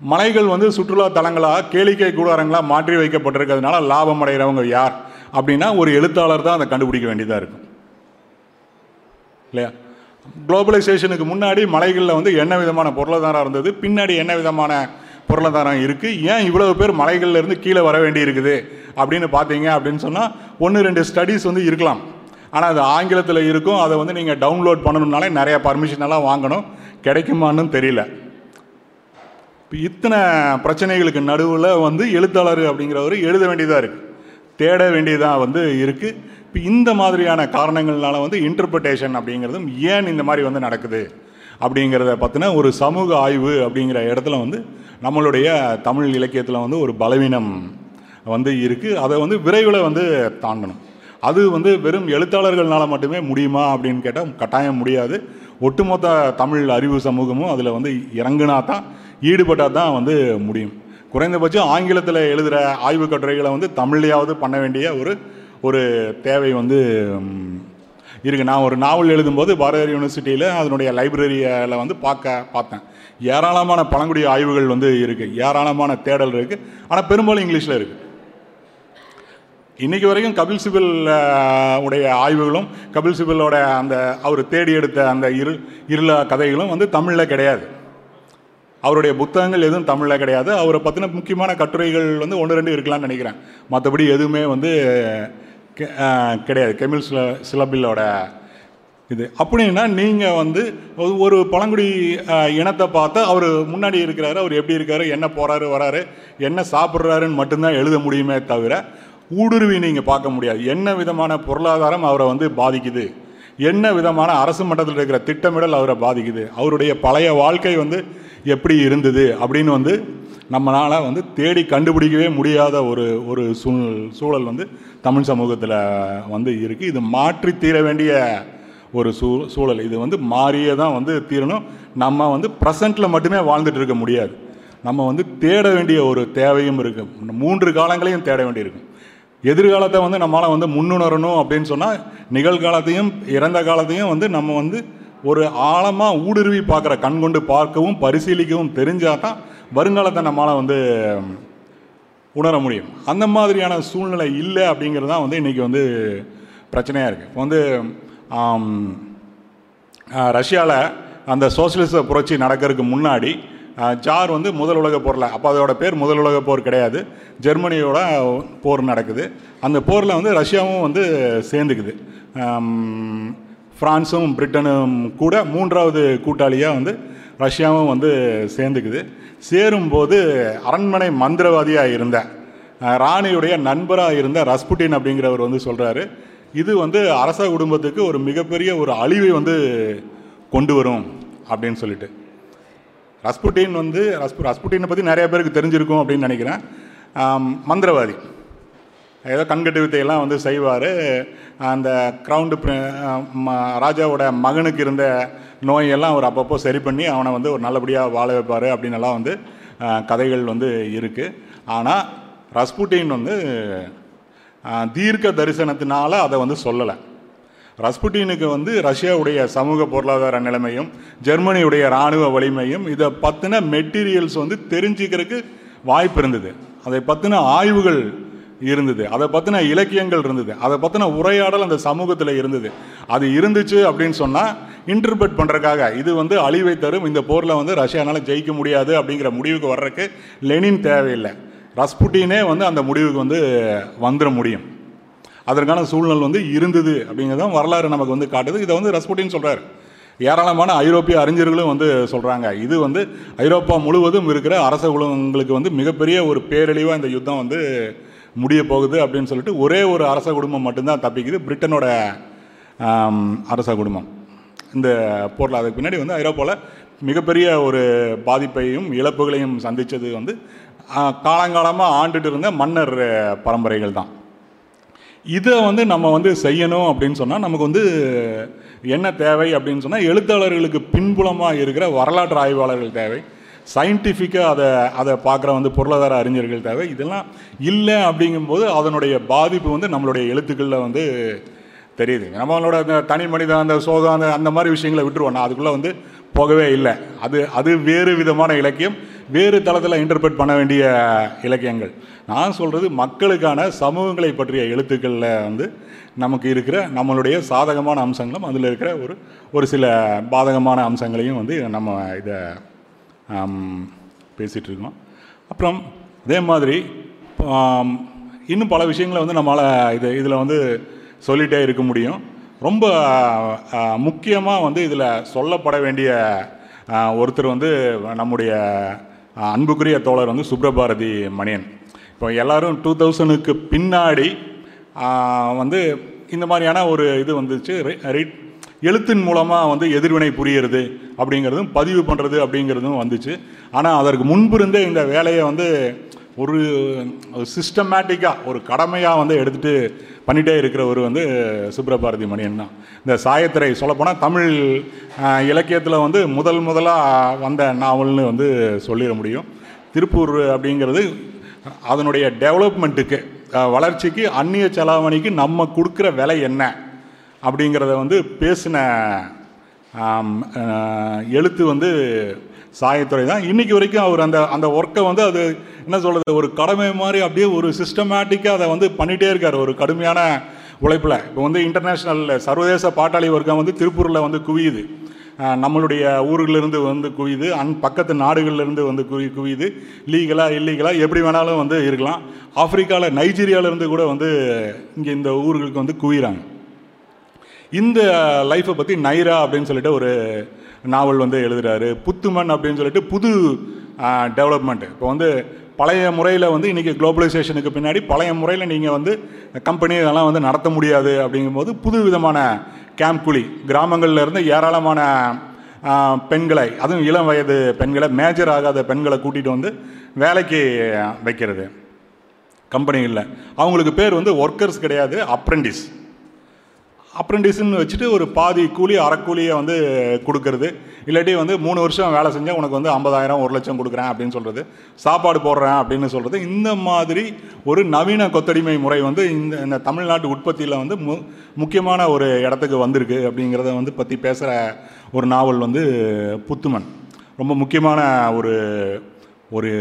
மலைகள் வந்து சுற்றுலா தலங்களாக கேளிக்கை கூடாரங்களாக மாற்றி வைக்கப்பட்டிருக்கிறதுனால லாபம் அடைகிறவங்க யார் அப்படின்னா ஒரு எழுத்தாளர் தான் அதை கண்டுபிடிக்க வேண்டியதாக இருக்கும். இல்லையா? குளோபலைசேஷனுக்கு முன்னாடி மலைகளில் வந்து என்ன விதமான பொருளாதாரம் இருந்தது? பின்னாடி என்ன விதமான பொருளாதாரம் இருக்குது ஏன் இவ்வளவு பேர் மலைகள்லேருந்து கீழே வர வேண்டி இருக்குது அப்படின்னு பார்த்தீங்க அப்படின்னு சொன்னால் ஒன்று ரெண்டு ஸ்டடீஸ் வந்து இருக்கலாம். ஆனால் அது ஆங்கிலத்தில் இருக்கும். அதை வந்து நீங்கள் டவுன்லோட் பண்ணணும்னாலே நிறையா பர்மிஷன் எல்லாம் வாங்கணும். கிடைக்குமான்னு தெரியல. இத்தனை பிரச்சனைகளுக்கு நடுவில் வந்து எழுத்தாளர் அப்படிங்கிறவர் எழுத வேண்டியதாக இருக்குது தேட வேண்டியதாக வந்து இருக்குது இப்போ இந்த மாதிரியான காரணங்கள்னால வந்து இன்டர்பிரிட்டேஷன் அப்படிங்கிறதும் ஏன் இந்த மாதிரி வந்து நடக்குது? அப்படிங்கிறத பற்றின ஒரு சமூக ஆய்வு அப்படிங்கிற இடத்துல வந்து நம்மளுடைய தமிழ் இலக்கியத்தில் வந்து ஒரு பலவீனம் வந்து இருக்குது அதை வந்து விரைவில் வந்து தாண்டணும். அது வந்து வெறும் எழுத்தாளர்கள்னால மட்டுமே முடியுமா அப்படின்னு கேட்டால் கட்டாயம் முடியாது. ஒட்டுமொத்த தமிழ் அறிவு சமூகமும் அதில் வந்து இறங்குனா தான் ஈடுபட்டால் தான் வந்து முடியும். குறைந்தபட்சம் ஆங்கிலத்தில் எழுதுகிற ஆய்வு கட்டுரைகளை வந்து தமிழ்லையாவது பண்ண வேண்டிய ஒரு ஒரு தேவை வந்து இருக்குது நான் ஒரு நாவல் எழுதும்போது பாரதியார் யூனிவர்சிட்டியில் அதனுடைய லைப்ரரியில் வந்து பார்க்க பார்த்தேன். ஏராளமான பழங்குடி ஆய்வுகள் வந்து இருக்குது ஏராளமான தேடல் இருக்குது ஆனால் பெரும்பாலும் இங்கிலீஷில் இருக்குது இன்றைக்கி வரைக்கும் கபில் சிபில் உடைய ஆய்வுகளும் கபில் சிபிலோட அந்த அவர் தேடி எடுத்த அந்த இரு இருள கதைகளும் வந்து தமிழில் கிடையாது. அவருடைய புத்தகங்கள் எதுவும் தமிழில் கிடையாது. அவரை பற்றின முக்கியமான கட்டுரைகள் வந்து ஒன்று ரெண்டு இருக்கலாம்னு நினைக்கிறேன். மற்றபடி எதுவுமே வந்து கெ- கிடையாது. கெமில் சில சிலபிலோட இது. அப்படின்னா நீங்கள் வந்து ஒரு- பழங்குடி இனத்தை பார்த்து அவர் முன்னாடி இருக்கிறாரு அவர் எப்படி இருக்காரு என்ன போகிறாரு வராரு என்ன சாப்பிட்றாருன்னு மட்டும்தான் எழுத முடியுமே தவிர ஊடுருவி நீங்கள் பார்க்க முடியாது. என்ன விதமான பொருளாதாரம் அவரை வந்து பாதிக்குது? என்ன விதமான அரசு மட்டத்தில் இருக்கிற திட்டமிடல் அவரை பாதிக்குது? அவருடைய பழைய வாழ்க்கை வந்து எப்படி இருந்தது? அப்படின்னு வந்து நம்மளால் வந்து தேடி கண்டுபிடிக்கவே முடியாத ஒரு ஒரு சூழல் சூழல் வந்து தமிழ் சமூகத்தில் வந்து இருக்குது இது மாற்றி தீர வேண்டிய ஒரு சூ சூழல். இது வந்து மாறியே தான் வந்து தீரணும். நம்ம வந்து ப்ரெசண்ட்டில் மட்டுமே வாழ்ந்துட்டு இருக்க முடியாது. நம்ம வந்து தேட வேண்டிய ஒரு தேவையும் இருக்குது மூன்று காலங்களையும் தேட வேண்டியிருக்கும் எதிர்காலத்தை வந்து நம்மளால் வந்து முன்னுணரணும் அப்படின்னு சொன்னால் நிகழ்காலத்தையும் இறந்த காலத்தையும் வந்து நம்ம வந்து ஒரு ஆழமாக ஊடுருவி பார்க்குற கண் கொண்டு பார்க்கவும் பரிசீலிக்கவும் தெரிஞ்சால் தான் வருங்காலத்தை நம்மளால் வந்து உணர முடியும். அந்த மாதிரியான சூழ்நிலை இல்லை அப்படிங்கிறது தான் வந்து இன்றைக்கி வந்து பிரச்சனையாக இருக்குது இப்போ வந்து ரஷ்யாவில் அந்த சோசியலிச புரட்சி நடக்கிறதுக்கு முன்னாடி ஜார் வந்து முதல் உலக போரில் அப்போ அதோட பேர் முதல் உலக போர் கிடையாது. ஜெர்மனியோட போர் நடக்குது. அந்த போரில் வந்து ரஷ்யாவும் வந்து சேர்ந்துக்குது. ஃப்ரான்ஸும் பிரிட்டனும் கூட மூன்றாவது கூட்டாளியாக வந்து ரஷ்யாவும் வந்து சேர்ந்துக்குது. சேரும்போது அரண்மனை மந்திரவாதியாக இருந்த ராணியுடைய நண்பராக இருந்த ரஸ்புட்டின் அப்படிங்கிறவர் வந்து சொல்கிறாரு இது வந்து அரச குடும்பத்துக்கு ஒரு மிகப்பெரிய ஒரு அழிவை வந்து கொண்டு வரும் அப்படின்னு சொல்லிட்டு. ரஸ்புட்டின் வந்து ரஸ்பு ரஸ்புட்டினை பற்றி நிறைய பேருக்கு தெரிஞ்சிருக்கும் அப்படின்னு நினைக்கிறேன். மந்திரவாதி. ஏதோ கண்கட்டு வித்தையெல்லாம் வந்து செய்வார். அந்த கிரவுண்டு ராஜாவோட மகனுக்கு இருந்த நோயெல்லாம் அவர் அப்பப்போ சரி பண்ணி அவனை வந்து ஒரு நல்லபடியாக வாழ வைப்பார் அப்படின்னுலாம் வந்து கதைகள் வந்து இருக்குது ஆனால் ரஸ்புட்டின் வந்து தீர்க்க தரிசனத்தினால அதை வந்து சொல்லலை. ரஸ்புட்டினுக்கு வந்து ரஷ்யாவுடைய சமூக பொருளாதார நிலைமையும் ஜெர்மனியுடைய இராணுவ வலிமையும் இதை பற்றின மெட்டீரியல்ஸ் வந்து தெரிஞ்சுக்கிறதுக்கு வாய்ப்பு இருந்தது. அதை பற்றின ஆய்வுகள் இருந்தது. அதை பற்றின இலக்கியங்கள் இருந்தது. அதை பற்றின உரையாடல் அந்த சமூகத்தில் இருந்தது. அது இருந்துச்சு அப்படின்னு சொன்னால் இன்டர்பிரட் பண்ணுறக்காக இது வந்து அழிவை தரும். இந்த போரில் வந்து ரஷ்யானால ஜெயிக்க முடியாது அப்படிங்கிற முடிவுக்கு வர்றதுக்கு லெனின் தேவையில்லை. ரஸ்புட்டினே வந்து அந்த முடிவுக்கு வந்து வந்துட முடியும். அதற்கான சூழ்நிலை வந்து இருந்தது அப்படிங்கிறதான் வரலாறு நமக்கு வந்து காட்டுது. இதை வந்து ரஸ்புட்டின் சொல்கிறார் ஏராளமான ஐரோப்பிய அறிஞர்களும் வந்து சொல்கிறாங்க இது வந்து ஐரோப்பா முழுவதும் இருக்கிற அரச குடும்பங்களுக்கு வந்து மிகப்பெரிய ஒரு பேரழிவாக இந்த யுத்தம் வந்து முடிய போகுது அப்படின்னு சொல்லிட்டு ஒரே ஒரு அரச குடும்பம் மட்டும்தான் தப்பிக்குது. பிரிட்டனோட அரச குடும்பம். இந்த போரில் அதுக்கு பின்னாடி வந்து ஐரோப்பாவில் மிகப்பெரிய ஒரு பாதிப்பையும் இழப்புகளையும் சந்தித்தது வந்து காலங்காலமாக ஆண்டுட்டு இருந்த மன்னர் பரம்பரைகள் தான் இதை வந்து நம்ம வந்து செய்யணும் அப்படின்னு சொன்னால் நமக்கு வந்து என்ன தேவை அப்படின்னு சொன்னால் எழுத்தாளர்களுக்கு பின்புலமாக இருக்கிற வரலாற்று ஆய்வாளர்கள் தேவை. சயின்டிஃபிக்காக அதை அதை பார்க்குற வந்து பொருளாதார அறிஞர்கள் தேவை. இதெல்லாம் இல்லை அப்படிங்கும்போது அதனுடைய பாதிப்பு வந்து நம்மளுடைய எழுத்துக்களில் வந்து தெரியுது. நம்மளோட அந்த தனி மனிதன் அந்த சோகம் அந்த அந்த மாதிரி விஷயங்களை விட்டுருவோம். நான் அதுக்குள்ளே வந்து போகவே இல்லை. அது அது வேறு விதமான இலக்கியம். வேறு தளத்தில் இன்டர்பிரட் பண்ண வேண்டிய இலக்கியங்கள். நான் சொல்கிறது மக்களுக்கான சமூகங்களை பற்றிய எழுத்துக்களில் வந்து நமக்கு இருக்கிற நம்மளுடைய சாதகமான அம்சங்களும் அதில் இருக்கிற ஒரு ஒரு சில பாதகமான அம்சங்களையும் வந்து நம்ம இதை பேசிகிட்டு இருக்கோம். அப்புறம் அதே மாதிரி இன்னும் பல விஷயங்களை வந்து நம்மளால் இது இதில் வந்து சொல்லிகிட்டே இருக்க முடியும். ரொம்ப முக்கியமாக வந்து இதில் சொல்லப்பட வேண்டிய ஒருத்தர் வந்து நம்முடைய அன்புக்குரிய தோழர் வந்து சுப்ரபாரதி மணியன். இப்போ எல்லோரும் டூ தௌசண்டுக்கு பின்னாடி வந்து இந்த மாதிரியான ஒரு இது வந்துச்சு. எழுத்தின் மூலமாக வந்து எதிர்வினை புரியுறது அப்படிங்கிறதும் பதிவு பண்ணுறது அப்படிங்கிறதும் வந்துச்சு. ஆனால் அதற்கு முன்பிருந்தே இந்த வேலையை வந்து ஒரு சிஸ்டமேட்டிக்காக ஒரு கடமையாக வந்து எடுத்துகிட்டு பண்ணிகிட்டே இருக்கிறவர் வந்து சுப்ரபாரதி மணியன் தான். இந்த சாயத்திரை சொல்லப்போனால் தமிழ் இலக்கியத்தில் வந்து முதல் முதலாக வந்த நாவல்னு வந்து சொல்லிட முடியும். திருப்பூர் அப்படிங்கிறது அதனுடைய டெவலப்மெண்ட்டுக்கு வளர்ச்சிக்கு அந்நிய செலாவணிக்கு நம்ம கொடுக்குற விலை என்ன அப்படிங்கிறத வந்து பேசின எழுத்து வந்து சாயத்துறை தான். இன்றைக்கி வரைக்கும் அவர் அந்த அந்த ஒர்க்கை வந்து அது என்ன சொல்கிறது ஒரு கடமை மாதிரி அப்படியே ஒரு சிஸ்டமேட்டிக்காக அதை வந்து பண்ணிகிட்டே இருக்கார் ஒரு கடுமையான உழைப்பில். இப்போ வந்து இன்டர்நேஷ்னலில் சர்வதேச பாட்டாளி வர்க்கம் வந்து திருப்பூரில் வந்து குவியுது. நம்மளுடைய ஊர்களிலிருந்து வந்து குவியுது. அன் பக்கத்து நாடுகள்லேருந்து வந்து குவி குவியுது. லீகலாக இல்லீகலாக எப்படி வேணாலும் வந்து இருக்கலாம். ஆப்பிரிக்காவில் நைஜீரியாவிலேருந்து கூட வந்து இங்கே இந்த ஊர்களுக்கு வந்து குவிகிறாங்க இந்த லைஃப்பை பற்றி நைரா அப்படின்னு சொல்லிட்டு ஒரு நாவல் வந்து எழுதுறாரு. புத்துமன் அப்படின்னு சொல்லிட்டு புது டெவலப்மெண்ட் இப்போ வந்து பழைய முறையில் வந்து இன்றைக்கி குளோபலைசேஷனுக்கு பின்னாடி பழைய முறையில் நீங்கள் வந்து கம்பெனி இதெல்லாம் வந்து நடத்த முடியாது அப்படிங்கும்போது புது விதமான கேம்ப் குழி. கிராமங்களில் இருந்து ஏராளமான பெண்களை அதுவும் இளம் வயது பெண்களை மேஜர் ஆகாத பெண்களை கூட்டிகிட்டு வந்து வேலைக்கு வைக்கிறது. கம்பெனிகளில் அவங்களுக்கு பேர் வந்து ஒர்க்கர்ஸ் கிடையாது அப்ரெண்டிஸ் அப்ரெண்டிஸ்ன்னு வச்சுட்டு ஒரு பாதி கூலி அறக்கூலியை வந்து கொடுக்கறது. இல்லாட்டி வந்து மூணு வருஷம் வேலை செஞ்சால் உனக்கு வந்து ஐம்பதாயிரம் ஒரு லட்சம் கொடுக்குறேன் அப்படின்னு சொல்கிறது சாப்பாடு போடுறேன் அப்படின்னு சொல்கிறது இந்த மாதிரி ஒரு நவீன கொத்தடிமை முறை வந்து இந்த இந்த தமிழ்நாட்டு உற்பத்தியில் வந்து மு முக்கியமான ஒரு இடத்துக்கு வந்திருக்கு அப்படிங்கிறத வந்து பற்றி பேசுகிற ஒரு நாவல் வந்து புத்துமன். ரொம்ப முக்கியமான ஒரு ஒரு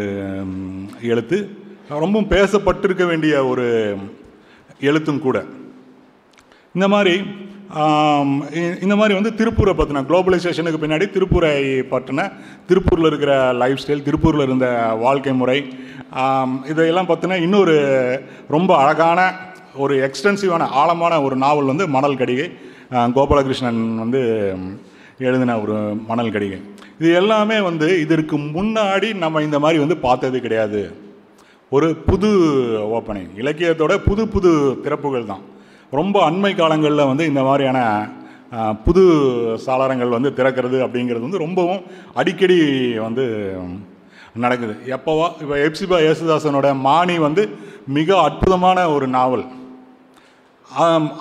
எழுத்து. ரொம்பவும் பேசப்பட்டிருக்க வேண்டிய ஒரு எழுத்தும் கூட. இந்த மாதிரி இந்த மாதிரி வந்து திருப்பூரை பற்றின குளோபலைசேஷனுக்கு பின்னாடி திருப்பூரை பற்றின திருப்பூரில் இருக்கிற லைஃப் ஸ்டைல் திருப்பூரில் இருந்த வாழ்க்கை முறை இதையெல்லாம் பற்றின இன்னொரு ரொம்ப அழகான ஒரு எக்ஸ்டென்சிவான ஆழமான ஒரு நாவல் வந்து மணல் கடிகை. கோபாலகிருஷ்ணன் வந்து எழுதின ஒரு மணல் கடிகை. இது எல்லாமே வந்து இதற்கு முன்னாடி நம்ம இந்த மாதிரி வந்து பார்த்தது கிடையாது. ஒரு புது ஓப்பனிங் இலக்கியத்தோட புது புது திறப்புகள் தான். ரொம்ப அண்மை காலங்களில் வந்து இந்த மாதிரியான புது சாளரங்கள் வந்து திறக்கிறது அப்படிங்கிறது வந்து ரொம்பவும் அடிக்கடி வந்து நடக்குது. எப்போவா இப்போ எப்சிபா யேசுதாசனோட மானி வந்து மிக அற்புதமான ஒரு நாவல்.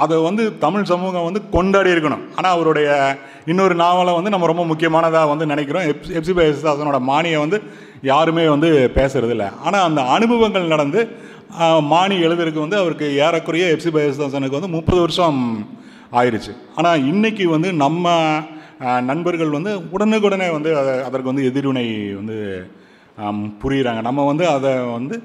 அதை வந்து தமிழ் சமூகம் வந்து கொண்டாடி இருக்கணும். ஆனால் அவருடைய இன்னொரு நாவலை வந்து நம்ம ரொம்ப முக்கியமானதாக வந்து நினைக்கிறோம். எப் எப்சிபா யேசுதாசனோட மானியை வந்து யாருமே வந்து பேசுறதில்ல. ஆனால் அந்த அனுபவங்கள் நடந்து மாணி மானி எழுதுறதுக்கு வந்து அவருக்கு ஏறக்குறைய எப்சிபா யேசுதாசனுக்கு வந்து முப்பது வருஷம் ஆயிடுச்சு ஆனால் இன்னைக்கு வந்து நம்ம நண்பர்கள் வந்து உடனுக்குடனே வந்து அதை அதற்கு வந்து எதிர்வினை வந்து புரிகிறாங்க நம்ம வந்து அதை வந்து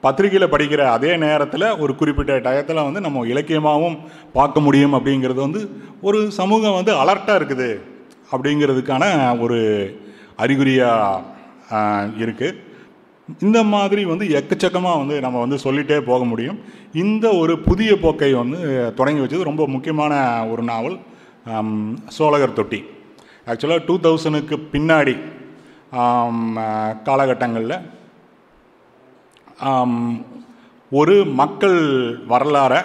பத்திரிகையில் படிக்கிற அதே நேரத்தில் ஒரு குறிப்பிட்ட டயத்தில் வந்து நம்ம இலக்கியமாகவும் பார்க்க முடியும் அப்படிங்கிறது வந்து ஒரு சமூகம் வந்து அலர்ட்டாக இருக்குது அப்படிங்கிறதுக்கான ஒரு அறிகுறியாக இருக்குது இந்த மாதிரி வந்து எக்கச்சக்கமாக வந்து நம்ம வந்து சொல்லிகிட்டே போக முடியும். இந்த ஒரு புதிய போக்கை வந்து தொடங்கி வச்சது ரொம்ப முக்கியமான ஒரு நாவல் சோழகர் தொட்டி. ஆக்சுவலாக டூ தௌசணுக்கு பின்னாடி காலகட்டங்களில் ஒரு மக்கள் வரலாறை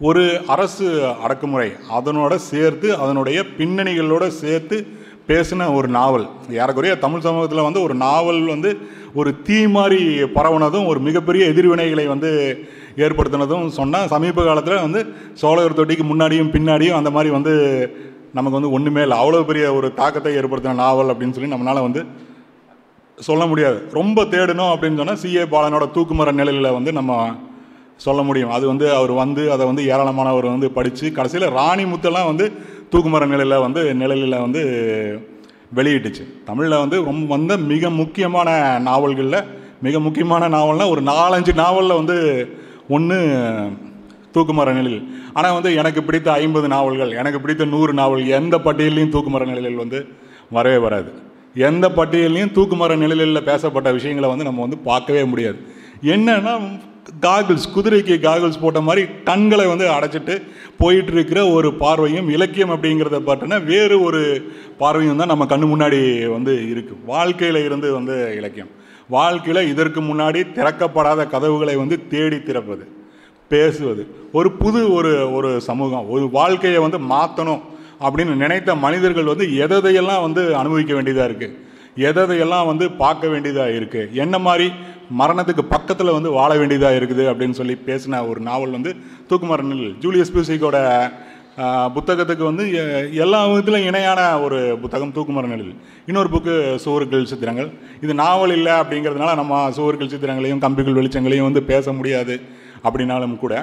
ஒரு அரசு அடக்குமுறை அதனோட சேர்த்து அதனுடைய பின்னணிகளோடு சேர்த்து பேசின ஒரு நாவல். ஏறக்குறைய தமிழ் சமூகத்தில் வந்து ஒரு நாவல் வந்து ஒரு தீ மாதிரி பரவுனதும் ஒரு மிகப்பெரிய எதிர்வினைகளை வந்து ஏற்படுத்தினதும் சொன்னால் சமீப காலத்தில் வந்து சோழகர் தொட்டிக்கு முன்னாடியும் பின்னாடியும் அந்த மாதிரி வந்து நமக்கு வந்து ஒன்றுமே இல்லை. அவ்வளோ பெரிய ஒரு தாக்கத்தை ஏற்படுத்தின நாவல் அப்படின்னு சொல்லி நம்மளால் வந்து சொல்ல முடியாது. ரொம்ப தேடணும் அப்படின்னு சொன்னால் சிஏ பாலனோட தூக்குமர நிலையில் வந்து நம்ம சொல்ல முடியும். அது வந்து அவர் வந்து அதை வந்து ஏராளமானவர் வந்து படித்து கடைசியில் ராணி முத்தெல்லாம் வந்து தூக்குமர நிலையில் வந்து நிழலில் வந்து வெளியிட்டுச்சு. தமிழில் வந்து ரொம்ப வந்த மிக முக்கியமான நாவல்களில் மிக முக்கியமான நாவல்னால் ஒரு நாலஞ்சு நாவலில் வந்து ஒன்று தூக்குமர நிழல் ஆனால் வந்து எனக்கு பிடித்த ஐம்பது நாவல்கள் எனக்கு பிடித்த நூறு நாவல் எந்த பட்டியலையும் தூக்குமர நிலையில் வந்து வரவே வராது. எந்த பட்டியலையும் தூக்குமர நிழலில் பேசப்பட்ட விஷயங்களை வந்து நம்ம வந்து பார்க்கவே முடியாது. என்னன்னா காகிள்ஸ் குதிரைக்கு காகிள்ஸ் போட்ட மாதிரி கண்களை வந்து அடைச்சிட்டு போயிட்டு இருக்கிற ஒரு பார்வையும் இலக்கியம் அப்படிங்கிறத பார்த்தோன்னா வேறு ஒரு பார்வையும் தான் நம்ம கண்ணு முன்னாடி வந்து இருக்குது வாழ்க்கையில் இருந்து வந்து இலக்கியம். வாழ்க்கையில் இதற்கு முன்னாடி திறக்கப்படாத கதவுகளை வந்து தேடி திறப்பது பேசுவது. ஒரு புது ஒரு ஒரு சமூகம் ஒரு வாழ்க்கையை வந்து மாற்றணும் அப்படின்னு நினைத்த மனிதர்கள் வந்து எதையெல்லாம் வந்து அனுபவிக்க வேண்டியதாக இருக்குது எதையெல்லாம் வந்து பார்க்க வேண்டியதாக இருக்குது என்ன மாதிரி மரணத்துக்கு பக்கத்தில் வந்து வாழ வேண்டியதாக இருக்குது அப்படின்னு சொல்லி பேசின ஒரு நாவல் வந்து தூக்குமரனில் ஜூலியஸ் பியூசிக்கோட புத்தகத்துக்கு வந்து எ- எல்லா விதத்திலும் இணையான ஒரு புத்தகம் தூக்குமரனில் இன்னொரு புக்கு சுவர்கள் சித்திரங்கள். இது நாவல் இல்லை அப்படிங்கிறதுனால நம்ம சுவர்கள் சித்திரங்களையும் கம்பிகள் வெளிச்சங்களையும் வந்து பேச முடியாது அப்படின்னாலும் கூட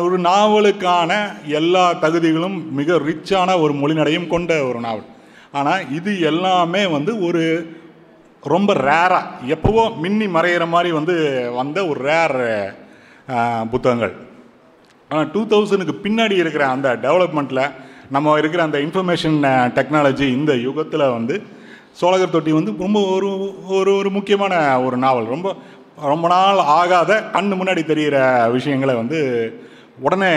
ஒரு நாவலுக்கான எல்லா தகுதிகளும் மிக ரிச்சான ஒரு மொழிநடையும் கொண்ட ஒரு நாவல். ஆனால் இது எல்லாமே வந்து ஒரு ரொம்ப ரேராக எப்போவோ மின்னி மறையிற மாதிரி வந்து வந்த ஒரு ரேர் புத்தகங்கள். ஆனால் டூ தௌசண்டுக்கு பின்னாடி இருக்கிற அந்த டெவலப்மெண்ட்டில் நம்ம இருக்கிற அந்த இன்ஃபர்மேஷன் டெக்னாலஜி இந்த யுகத்தில் வந்து சோழகர் தொட்டி வந்து ரொம்ப ஒரு ஒரு ஒரு முக்கியமான ஒரு நாவல். ரொம்ப ரொம்ப நாள் ஆகாத கண்ணு முன்னாடி தெரிகிற விஷயங்களை வந்து உடனே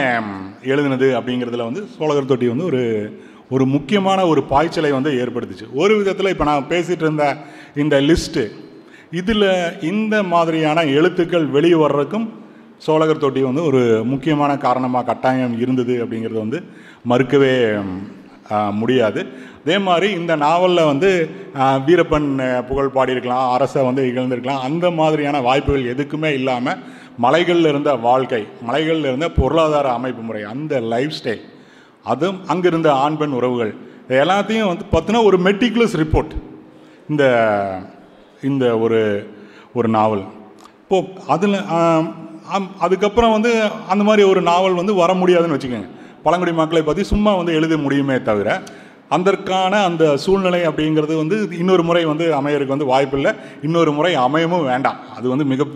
எழுதுனது அப்படிங்கிறதுல வந்து சோழகர் தொட்டி வந்து ஒரு ஒரு முக்கியமான ஒரு பாய்ச்சலை வந்து ஏற்படுத்துச்சு. ஒரு விதத்தில் இப்போ நான் பேசிகிட்டு இருந்த இந்த லிஸ்ட்டு இதில் இந்த மாதிரியான எழுத்துக்கள் வெளியே வர்றதுக்கும் சோழகர் தொட்டி வந்து ஒரு முக்கியமான காரணமாக கட்டாயம் இருந்தது அப்படிங்கிறது வந்து மறுக்கவே முடியாது. அதே மாதிரி இந்த நாவலில் வந்து வீரப்பன் புகழ் பாடியிருக்கலாம் அரசை வந்து இகழ்ந்திருக்கலாம் அந்த மாதிரியான வாய்ப்புகள் எதுக்குமே இல்லாமல் மலைகளில் இருந்த வாழ்க்கை மலைகளில் இருந்த பொருளாதார அமைப்பு முறை அந்த லைஃப் ஸ்டைல் அதுவும் அங்கிருந்த ஆண் பெண் உறவுகள் இது எல்லாத்தையும் வந்து பார்த்தினா ஒரு மெட்டிகுலஸ் ரிப்போர்ட் இந்த இந்த ஒரு ஒரு நாவல். இப்போ அதில் அதுக்கப்புறம் வந்து அந்த மாதிரி ஒரு நாவல் வந்து வர முடியாதுன்னு வச்சுக்கோங்க. பழங்குடி மக்களை பற்றி சும்மா வந்து எழுத முடியுமே தவிர அதற்கான அந்த சூழ்நிலை அப்படிங்கிறது வந்து இன்னொரு முறை வந்து அமையறதுக்கு வந்து வாய்ப்பில்லை. இன்னொரு முறை அமையவும் வேண்டாம். அது வந்து மிக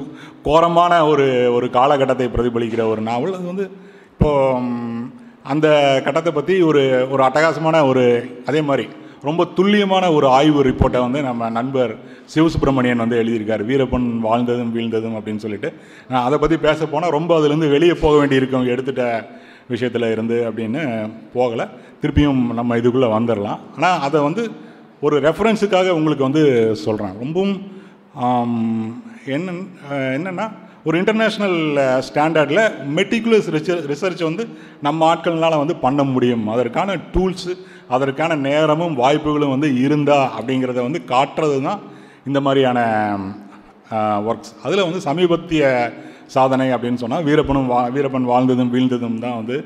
கோரமான ஒரு ஒரு காலகட்டத்தை பிரதிபலிக்கிற ஒரு நாவல். அது வந்து இப்போது அந்த கட்டத்தை பற்றி ஒரு ஒரு அட்டகாசமான ஒரு அதே மாதிரி ரொம்ப துல்லியமான ஒரு ஆய்வு ரிப்போர்ட்டை வந்து நம்ம நண்பர் சிவசுப்பிரமணியன் வந்து எழுதியிருக்கார். வீரப்பன் வாழ்ந்ததும் வீழ்ந்ததும் அப்படின்னு சொல்லிட்டு. நான் அதை பற்றி பேச போனால் ரொம்ப அதுலேருந்து வெளியே போக வேண்டியிருக்கும். எடுத்துட்ட விஷயத்தில் இருந்து அப்படின்னு போகலை. திருப்பியும் நம்ம இதுக்குள்ளே வந்துடலாம் ஆனால் அதை வந்து ஒரு ரெஃபரன்ஸுக்காக உங்களுக்கு வந்து சொல்கிறேன் ரொம்பவும் என்ன என்னென்னா ஒரு இன்டர்நேஷ்னல் ஸ்டாண்டர்டில் மெட்டிகுலஸ் ரிசர்ச் ரிசர்ச் வந்து நம்ம ஆட்கள்னால வந்து பண்ண முடியும். அதற்கான டூல்ஸு அதற்கான நேரமும் வாய்ப்புகளும் வந்து இருந்தா அப்படிங்கிறத வந்து காட்டுறது தான் இந்த மாதிரியான ஒர்க்ஸ் அதில் வந்து சமீபத்திய சாதனை அப்படின்னு சொன்னால் வீரப்பனும் வா வீரப்பன் வாழ்ந்ததும் வீழ்ந்ததும் தான் வந்து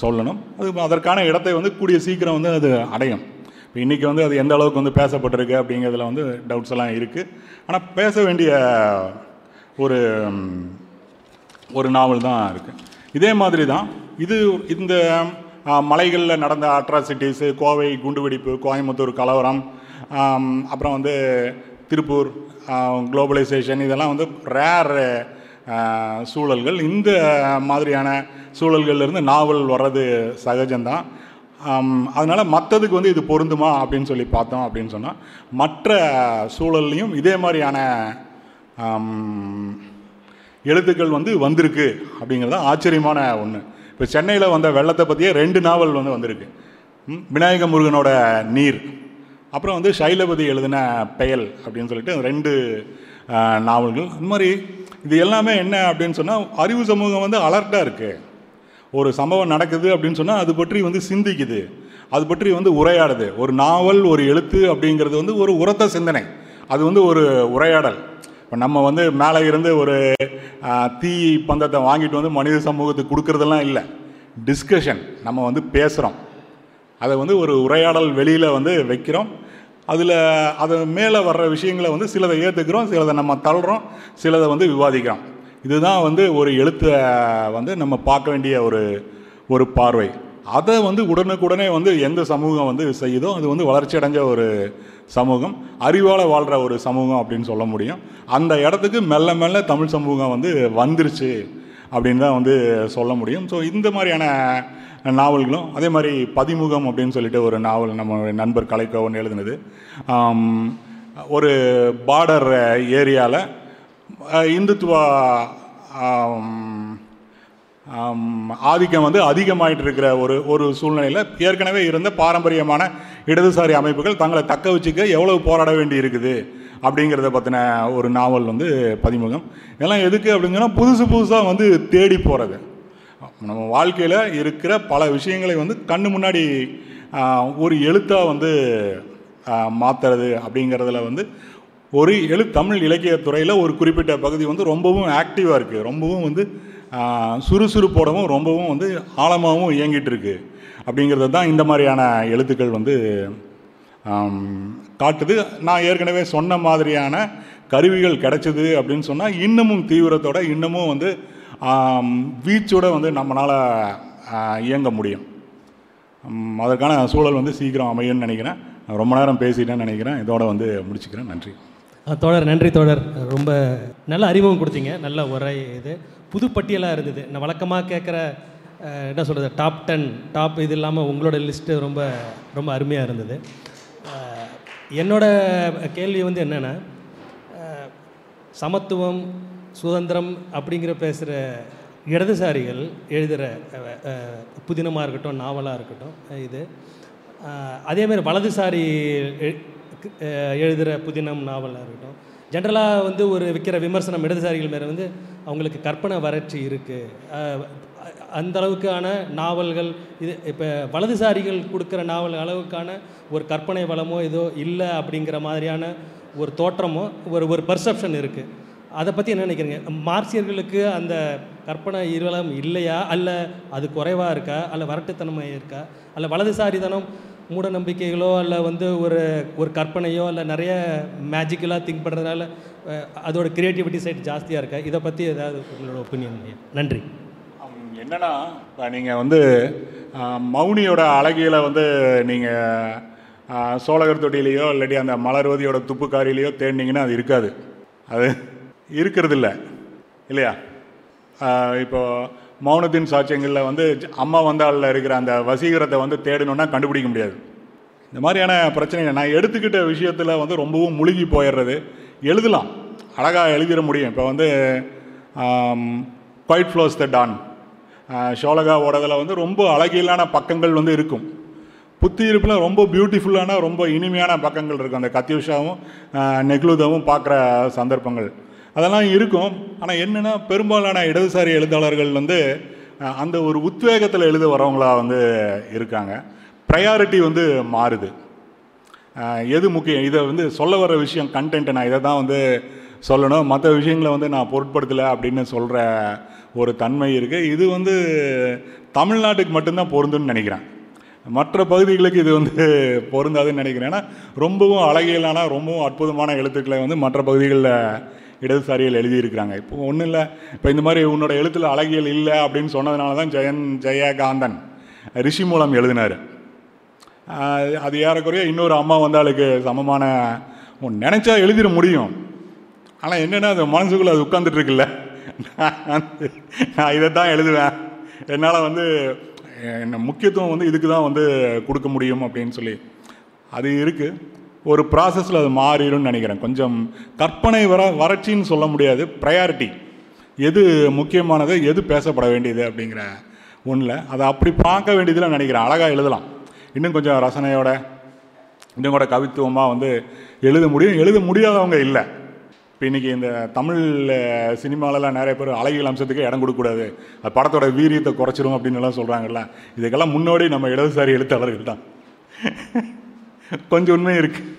சொல்லணும். அது அதற்கான இடத்தை வந்து கூடிய சீக்கிரம் வந்து அது அடையும். இப்போ இன்றைக்கி வந்து அது எந்த அளவுக்கு வந்து பேசப்பட்டிருக்கு அப்படிங்கிறதுல வந்து டவுட்ஸ் எல்லாம் இருக்குது ஆனால் பேச வேண்டிய ஒரு ஒரு நாவல் தான் இருக்குது இதே மாதிரி தான் இது இந்த மலைகளில் நடந்த அட்ராசிட்டிஸு கோவை குண்டுவெடிப்பு கோயம்புத்தூர் கலவரம் அப்புறம் வந்து திருப்பூர் குளோபலைசேஷன் இதெல்லாம் வந்து ரேர் சூழல்கள். இந்த மாதிரியான சூழல்கள்லேருந்து நாவல் வர்றது சகஜம்தான். அதனால் மற்றதுக்கு வந்து இது பொருந்துமா அப்படின்னு சொல்லி பார்த்தோம் அப்படின்னு சொன்னால் மற்ற சூழல்லையும் இதே மாதிரியான எழுத்துக்கள் வந்து வந்திருக்கு அப்படிங்கிறது தான் ஆச்சரியமான ஒன்று இப்போ சென்னையில் வந்த வெள்ளத்தை பற்றியே ரெண்டு நாவல் வந்து வந்திருக்கு. விநாயக முருகனோட நீர் அப்புறம் வந்து சைலபதி எழுதின பெயல் அப்படின்னு சொல்லிட்டு ரெண்டு நாவல்கள். அந்த மாதிரி இது எல்லாமே என்ன அப்படின்னு சொன்னால் அறிவு சமூகம் வந்து அலர்ட்டாக இருக்குது ஒரு சம்பவம் நடக்குது அப்படின்னு சொன்னால் அது பற்றி வந்து சிந்திக்குது. அது பற்றி வந்து உரையாடுது. ஒரு நாவல் ஒரு எழுத்து அப்படிங்கிறது வந்து ஒரு உரத்த சிந்தனை. அது வந்து ஒரு உரையாடல். இப்போ நம்ம வந்து மேலே இருந்து ஒரு தீ பந்தத்தை வாங்கிட்டு வந்து மனித சமூகத்துக்கு கொடுக்கறதெல்லாம் இல்லை. டிஸ்கஷன் நம்ம வந்து பேசுகிறோம் அதை வந்து ஒரு உரையாடல் வெளியில் வந்து வைக்கிறோம். அதில் அது மேலே வர்ற விஷயங்களை வந்து சிலதை ஏற்றுக்கிறோம் சிலதை நம்ம தள்ளுறோம் சிலதை வந்து விவாதிக்கிறோம். இதுதான் வந்து ஒரு எழுத்தை வந்து நம்ம பார்க்க வேண்டிய ஒரு ஒரு பார்வை. அதை வந்து உடனுக்குடனே வந்து எந்த சமூகம் வந்து செய்யுதோ அது வந்து வளர்ச்சி அடைஞ்ச ஒரு சமூகம் அறிவால் வாழ்கிற ஒரு சமூகம் அப்படின்னு சொல்ல முடியும். அந்த இடத்துக்கு மெல்ல மெல்ல தமிழ் சமூகம் வந்து வந்துருச்சு அப்படின்னு தான் வந்து சொல்ல முடியும். ஸோ இந்த மாதிரியான நாவல்களும் அதே மாதிரி பதிமுகம் அப்படின்னு சொல்லிட்டு ஒரு நாவல் நம்ம நண்பர் கலைக்கோவன் எழுதுனது. ஒரு பார்டர் ஏரியாவில் இந்துத்துவா ஆதிக்கம் வந்து அதிகமாயிட்டு இருக்கிற ஒரு ஒரு சூழ்நிலையில் ஏற்கனவே இருந்த பாரம்பரியமான இடதுசாரி அமைப்புகள் தங்களை தக்க வச்சுக்க எவ்வளவு போராட வேண்டி இருக்குது அப்படிங்கிறத பற்றின ஒரு நாவல் வந்து பதிமுகம். இதெல்லாம் எதுக்கு அப்படிங்கன்னா புதுசு புதுசாக வந்து தேடி போகிறது நம்ம வாழ்க்கையில் இருக்கிற பல விஷயங்களை வந்து கண்ணு முன்னாடி ஒரு எழுத்தாக வந்து மாற்றுறது அப்படிங்கிறதுல வந்து ஒரு எழு தமிழ் இலக்கிய துறையில் ஒரு குறிப்பிட்ட பகுதி வந்து ரொம்பவும் ஆக்டிவாக இருக்குது ரொம்பவும் வந்து சுறுசுறுப்போடவும் ரொம்பவும் வந்து ஆழமாகவும் இயங்கிட்டு இருக்கு அப்படிங்கிறது தான் இந்த மாதிரியான எழுத்துக்கள் வந்து காட்டுது. நான் ஏற்கனவே சொன்ன மாதிரியான கருவிகள் கிடைச்சிது அப்படின்னு சொன்னால் இன்னமும் தீவிரத்தோட இன்னமும் வந்து வீச்சோட வந்து நம்மளால் இயங்க முடியும். அதற்கான சூழல் வந்து சீக்கிரம் அமையும்னு நினைக்கிறேன். ரொம்ப நேரம் பேசிட்டேன்னு நினைக்கிறேன். இதோட வந்து முடிச்சுக்கிறேன். நன்றி. தோழர் நன்றி தோழர். ரொம்ப நல்ல அறிமுகம் கொடுத்தீங்க. நல்ல உரை இது. புது பட்டியலாக இருந்தது. நான் வழக்கமாக கேட்குற என்ன சொல்கிறது டாப் டென் டாப் இது இல்லாமல் உங்களோட லிஸ்ட்டு ரொம்ப ரொம்ப அருமையாக இருந்தது. என்னோட கேள்வி வந்து என்னென்னா சமத்துவம் சுதந்திரம் அப்படிங்கிற பேசுகிற இடதுசாரிகள் எழுதுகிற புதினமாக இருக்கட்டும் நாவலாக இருக்கட்டும் இது. அதேமாதிரி அதே மாதிரி வலதுசாரி எ- எழுதுகிற புதினம் நாவலாக இருக்கட்டும். ஜென்ரலாக வந்து ஒரு விற்கிற விமர்சனம் இடதுசாரிகள் மேலே வந்து அவங்களுக்கு கற்பனை வறட்சி இருக்குது அந்த அளவுக்கான நாவல்கள் இது இப்போ வலதுசாரிகள் கொடுக்குற நாவல் அளவுக்கான ஒரு கற்பனை வளமோ ஏதோ இல்லை அப்படிங்கிற மாதிரியான ஒரு தோற்றமோ ஒரு ஒரு பர்செப்ஷன் இருக்குது அதை பற்றி என்ன நினைக்கிறீங்க? மார்க்சியர்களுக்கு அந்த கற்பனை இருவலம் இல்லையா? அல்ல அது குறைவாக இருக்கா? அல்ல வரட்டுத்தன்மை இருக்கா? அல்ல வலதுசாரிதனம் மூட நம்பிக்கைகளோ இல்லை வந்து ஒரு ஒரு கற்பனையோ இல்லை நிறைய மேஜிக்கலாக திங்க் பண்ணுறதுனால அதோட க்ரியேட்டிவிட்டி சைட் ஜாஸ்தியாக இருக்கா? இதை பற்றி ஏதாவது உங்களோட ஒப்பீனியன் நன்றி. என்னென்னா என்னன்னா இப்போ நீங்கள் வந்து மௌனியோட அழகியில் வந்து நீங்கள் சோழகர் தொட்டிலையோ இல்லாட்டி அந்த மலர்வதியோட துப்புக்காரிலேயோ தேடினீங்கன்னா அது இருக்காது. அது இருக்கிறது இல்லை இல்லையா இப்போது மௌனத்தின் சாட்சியங்களில் வந்து அம்மா வந்தாளில் இருக்கிற அந்த வசீகரத்தை வந்து தேடணுன்னா கண்டுபிடிக்க முடியாது. இந்த மாதிரியான பிரச்சனைகள் நான் எடுத்துக்கிட்ட விஷயத்தில் வந்து ரொம்பவும் முழுகி போயிடுறது. எழுதலாம். அழகாக எழுதிட முடியும். இப்போ வந்து குவைட் ஃப்ளோஸ் த டான் ஷோலகா ஓடதில் வந்து ரொம்ப அழகியலான பக்கங்கள் வந்து இருக்கும். புத்தி இருப்பில் ரொம்ப பியூட்டிஃபுல்லான ரொம்ப இனிமையான பக்கங்கள் இருக்கும். அந்த கத்யூஷாவும் நெக்லுதாவும் பார்க்குற சந்தர்ப்பங்கள். அதெல்லாம் இருக்கும். ஆனால் என்னென்னா பெரும்பாலான இடதுசாரி எழுத்தாளர்கள் வந்து அந்த ஒரு உத்வேகத்தில் எழுத வரவங்களா வந்து இருக்காங்க. ப்ரையாரிட்டி வந்து மாறுது. எது முக்கியம்? இதை வந்து சொல்ல வர விஷயம் கண்டென்ட்டு நான் இதை தான் வந்து சொல்லணும். மற்ற விஷயங்களை வந்து நான் பொருட்படுத்தலை அப்படின்னு சொல்கிற ஒரு தன்மை இருக்குது இது வந்து தமிழ்நாட்டுக்கு மட்டும்தான் பொருந்துன்னு நினைக்கிறேன். மற்ற பகுதிகளுக்கு இது வந்து பொருந்தாதுன்னு நினைக்கிறேன். ஏன்னா ரொம்பவும் அழகியலான ரொம்பவும் அற்புதமான எழுத்துக்களை வந்து மற்ற பகுதிகளில் இடதுசாரிகள் எழுதியிருக்கிறாங்க. இப்போ ஒன்றும் இல்லை. இப்போ இந்த மாதிரி உன்னோட எழுத்தில் அழகியல் இல்லை அப்படின்னு சொன்னதுனால தான் ஜெயன் ஜெயகாந்தன் ரிஷி மூலம் எழுதினார். அது ஏறக்குறைய இன்னொரு அம்மா வந்தாளுக்கு சமமான உன் நினச்சா எழுதிட முடியும். ஆனால் என்னென்னா அது மனசுக்குள்ளே அது உட்காந்துட்டுருக்குல்ல நான் நான் இதை தான் எழுதுவேன். என்னால் வந்து என்ன முக்கியத்துவம் வந்து இதுக்கு தான் வந்து கொடுக்க முடியும் அப்படின்னு சொல்லி. அது இருக்குது ஒரு ப்ராசஸில் அது மாறிடும்னு நினைக்கிறேன். கொஞ்சம் கற்பனை வர வறட்சின்னு சொல்ல முடியாது. ப்ரையாரிட்டி எது முக்கியமானது எது பேசப்பட வேண்டியது அப்படிங்கிற ஒன்றில் அதை அப்படி பார்க்க வேண்டியதில் நினைக்கிறேன். அழகாக எழுதலாம். இன்னும் கொஞ்சம் ரசனையோட இன்னும் கூட கவித்துவமாக வந்து எழுத முடியும். எழுத முடியாதவங்க இல்லை. இப்போ இன்றைக்கி இந்த தமிழ் அஹ், சினிமாலலாம் நிறைய பேர் அழகியல் அம்சத்துக்கு இடம் கொடுக்கக்கூடாது. அது படத்தோட வீரியத்தை குறைச்சிரும் அப்படின்னு எல்லாம் சொல்கிறாங்கல்ல இதுக்கெல்லாம் முன்னோடி நம்ம இடதுசாரி எழுத்தாளர்கள் தான். கொஞ்சம் உண்மை இருக்குது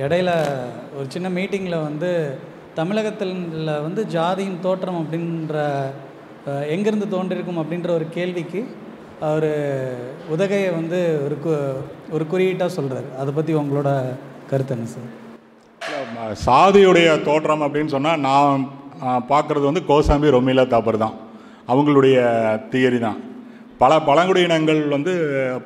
இடையில ஒரு சின்ன மீட்டிங்கில் வந்து தமிழகத்தில் வந்து ஜாதியின் தோற்றம் அப்படின்ற எங்கிருந்து தோன்றிருக்கும் அப்படின்ற ஒரு கேள்விக்கு அவர் உதகையை வந்து ஒரு கு ஒரு குறியீட்டாக சொல்கிறார் அதை பற்றி உங்களோட கருத்து என்ன சார்? சாதியுடைய தோற்றம் அப்படின்னு சொன்னால் நான் பார்க்குறது வந்து கோசாம்பி ரொமிலா தாப்பர் தான். அவங்களுடைய தியரி தான். பல பழங்குடியினங்கள் வந்து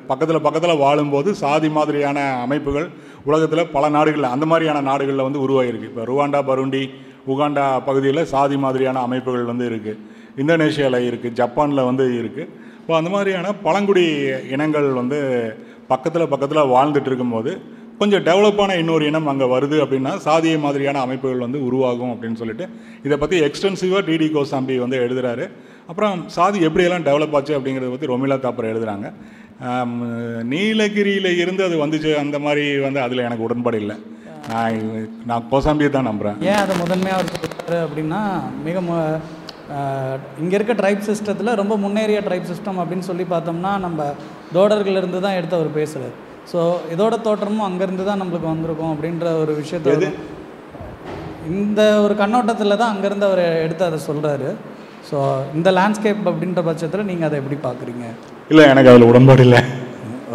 பக்கத்தில் பக்கத்தில் வாழும்போது சாதி மாதிரியான அமைப்புகள் உலகத்தில் பல நாடுகளில் அந்த மாதிரியான நாடுகளில் வந்து உருவாகிருக்கு இப்போ ருவாண்டா பருண்டி உகாண்டா பகுதியில் சாதி மாதிரியான அமைப்புகள் வந்து இருக்குது இந்தோனேஷியாவில் இருக்குது ஜப்பானில் வந்து இருக்குது இப்போ அந்த மாதிரியான பழங்குடி இனங்கள் வந்து பக்கத்தில் பக்கத்தில் வாழ்ந்துட்டு இருக்கும்போது கொஞ்சம் டெவலப்பான இன்னொரு இனம் அங்கே வருது அப்படின்னா சாதிய மாதிரியான அமைப்புகள் வந்து உருவாகும் அப்படின்னு சொல்லிட்டு இதை பற்றி எக்ஸ்டென்சிவாக டிடி கோசாம்பி வந்து எழுதுகிறாரு அப்புறம் சாதி எப்படியெல்லாம் டெவலப் ஆச்சு அப்படிங்கிறத பற்றி ரொமிலா தாப்பர் எழுதுறாங்க. ஆம், நீலகிரியில் இருந்து அது வந்துச்சு. அந்த மாதிரி வந்து அதில் எனக்கு உடன்பாடு இல்லை. நான் நான் கோசாம்பியை தான் நம்புகிறேன் ஏன் அதை முதன்மையாக அவர் சொல்றாரு அப்படின்னா மிக இங்கே இருக்க ட்ரைப் சிஸ்டத்தில் ரொம்ப முன்னேறிய ட்ரைப் சிஸ்டம் அப்படின்னு சொல்லி பார்த்தோம்னா நம்ம தோடர்களிருந்து தான் எடுத்து அவர் பேசுகிறார் ஸோ இதோட தோற்றமும் அங்கேருந்து தான் நம்மளுக்கு வந்திருக்கும் அப்படின்ற ஒரு விஷயத்தை? இந்த ஒரு கண்ணோட்டத்தில் தான் அங்கேருந்து அவர் எடுத்து அதை சொல்கிறாரு ஸோ இந்த லேண்ட்ஸ்கேப் அப்படின்ற பட்சத்தில் நீங்கள் அதை எப்படி பார்க்குறீங்க? இல்லை எனக்கு அதில் உடன்பாடு இல்லை.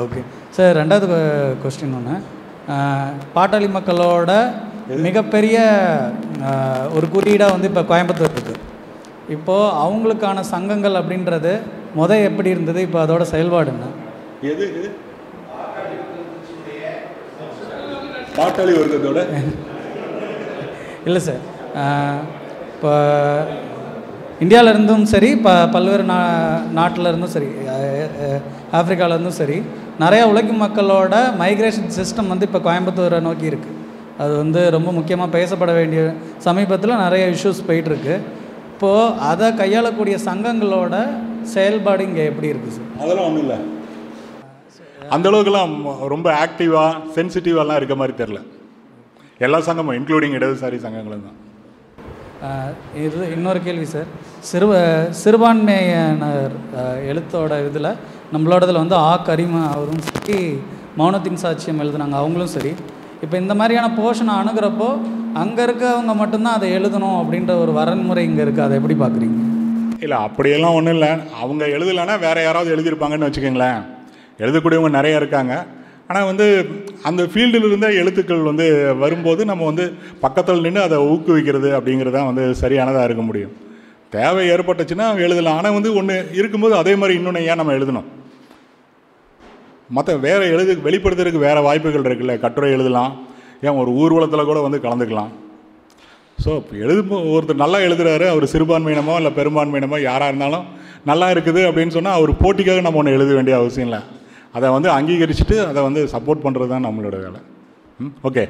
ஓகே சார் ரெண்டாவது கொஸ்டின் ஒன்று பாட்டாளி மக்களோட மிகப்பெரிய ஒரு குறியீடாக வந்து இப்போ கோயம்புத்தூர் இருக்குது இப்போது அவங்களுக்கான சங்கங்கள் அப்படின்றது முத எப்படி இருந்தது? இப்போ அதோட செயல்பாடு என்ன? எது எது? பாட்டாளி வர்க்கத்தோட? இல்லை சார் இப்போ இந்தியாவிலேருந்தும் சரி ப பல்வேறு நா நாட்டில் இருந்தும் சரி அஹ், இருந்தும் சரி நிறையா உழைக்கும் மக்களோட மைக்ரேஷன் சிஸ்டம் வந்து இப்போ கோயம்புத்தூரை நோக்கி இருக்குது அது வந்து ரொம்ப முக்கியமாக பேசப்பட வேண்டிய சமீபத்தில் நிறைய இஷ்யூஸ் போயிட்டுருக்கு. இப்போது அதை கையாளக்கூடிய சங்கங்களோட செயல்பாடு இங்கே எப்படி இருக்குது சார் அதெல்லாம் ஒன்றும் இல்லை. அந்த அளவுக்குலாம் ரொம்ப ஆக்டிவாக சென்சிட்டிவாலாம் இருக்க மாதிரி தெரில எல்லா சங்கமும் இன்க்ளூடிங் இடதுசாரி சங்கங்களும் தான். இது இன்னொரு கேள்வி சார். சிறு சிறுபான்மையினர் எழுத்தோட இதில் நம்மளோட இதில் வந்து ஆ கரிம அவரும் சரி மௌனத்தின் சாட்சியம் எழுதுனாங்க. அவங்களும் சரி. இப்போ இந்த மாதிரியான போர்ஷனை அணுகிறப்போ அங்கே இருக்கவங்க மட்டும்தான் அதை எழுதணும் அப்படின்ற ஒரு வரன்முறை இங்கே இருக்குது அதை எப்படி பார்க்குறீங்க இல்லை அப்படியெல்லாம் ஒன்றும் இல்லை. அவங்க எழுதலைன்னா வேறு யாராவது எழுதியிருப்பாங்கன்னு வச்சுக்கோங்களேன். எழுதக்கூடியவங்க நிறைய இருக்காங்க. ஆனால் வந்து அந்த ஃபீல்டில் இருந்த எழுத்துக்கள் வந்து வரும்போது நம்ம வந்து பக்கத்தில் நின்று அதை ஊக்குவிக்கிறது அப்படிங்கிறது தான் வந்து சரியானதாக இருக்க முடியும். தேவை ஏற்பட்டுச்சுன்னா எழுதலாம். ஆனால் வந்து ஒன்று இருக்கும்போது அதே மாதிரி இன்னொன்று ஏன் நம்ம எழுதணும்? மற்ற வேறு எழுது வெளிப்படுத்துறதுக்கு வேறு வாய்ப்புகள் இருக்குல்ல. கட்டுரை எழுதலாம். ஏன் ஒரு ஊர்வலத்தில் கூட வந்து கலந்துக்கலாம். ஸோ எழுதும் ஒருத்தர் நல்லா எழுதுகிறாரு அவர் சிறுபான்மையினமோ இல்லை பெரும்பான்மையினமோ யாராக இருந்தாலும் நல்லா இருக்குது அப்படின்னு சொன்னால் அவர் போட்டிக்காக நம்ம ஒன்று எழுத வேண்டிய அவசியம் இல்லை. அதை வந்து அங்கீகரிச்சுட்டு அதை வந்து சப்போர்ட் பண்ணுறது தான் நம்மளோட வேலை. ம்? ஓகே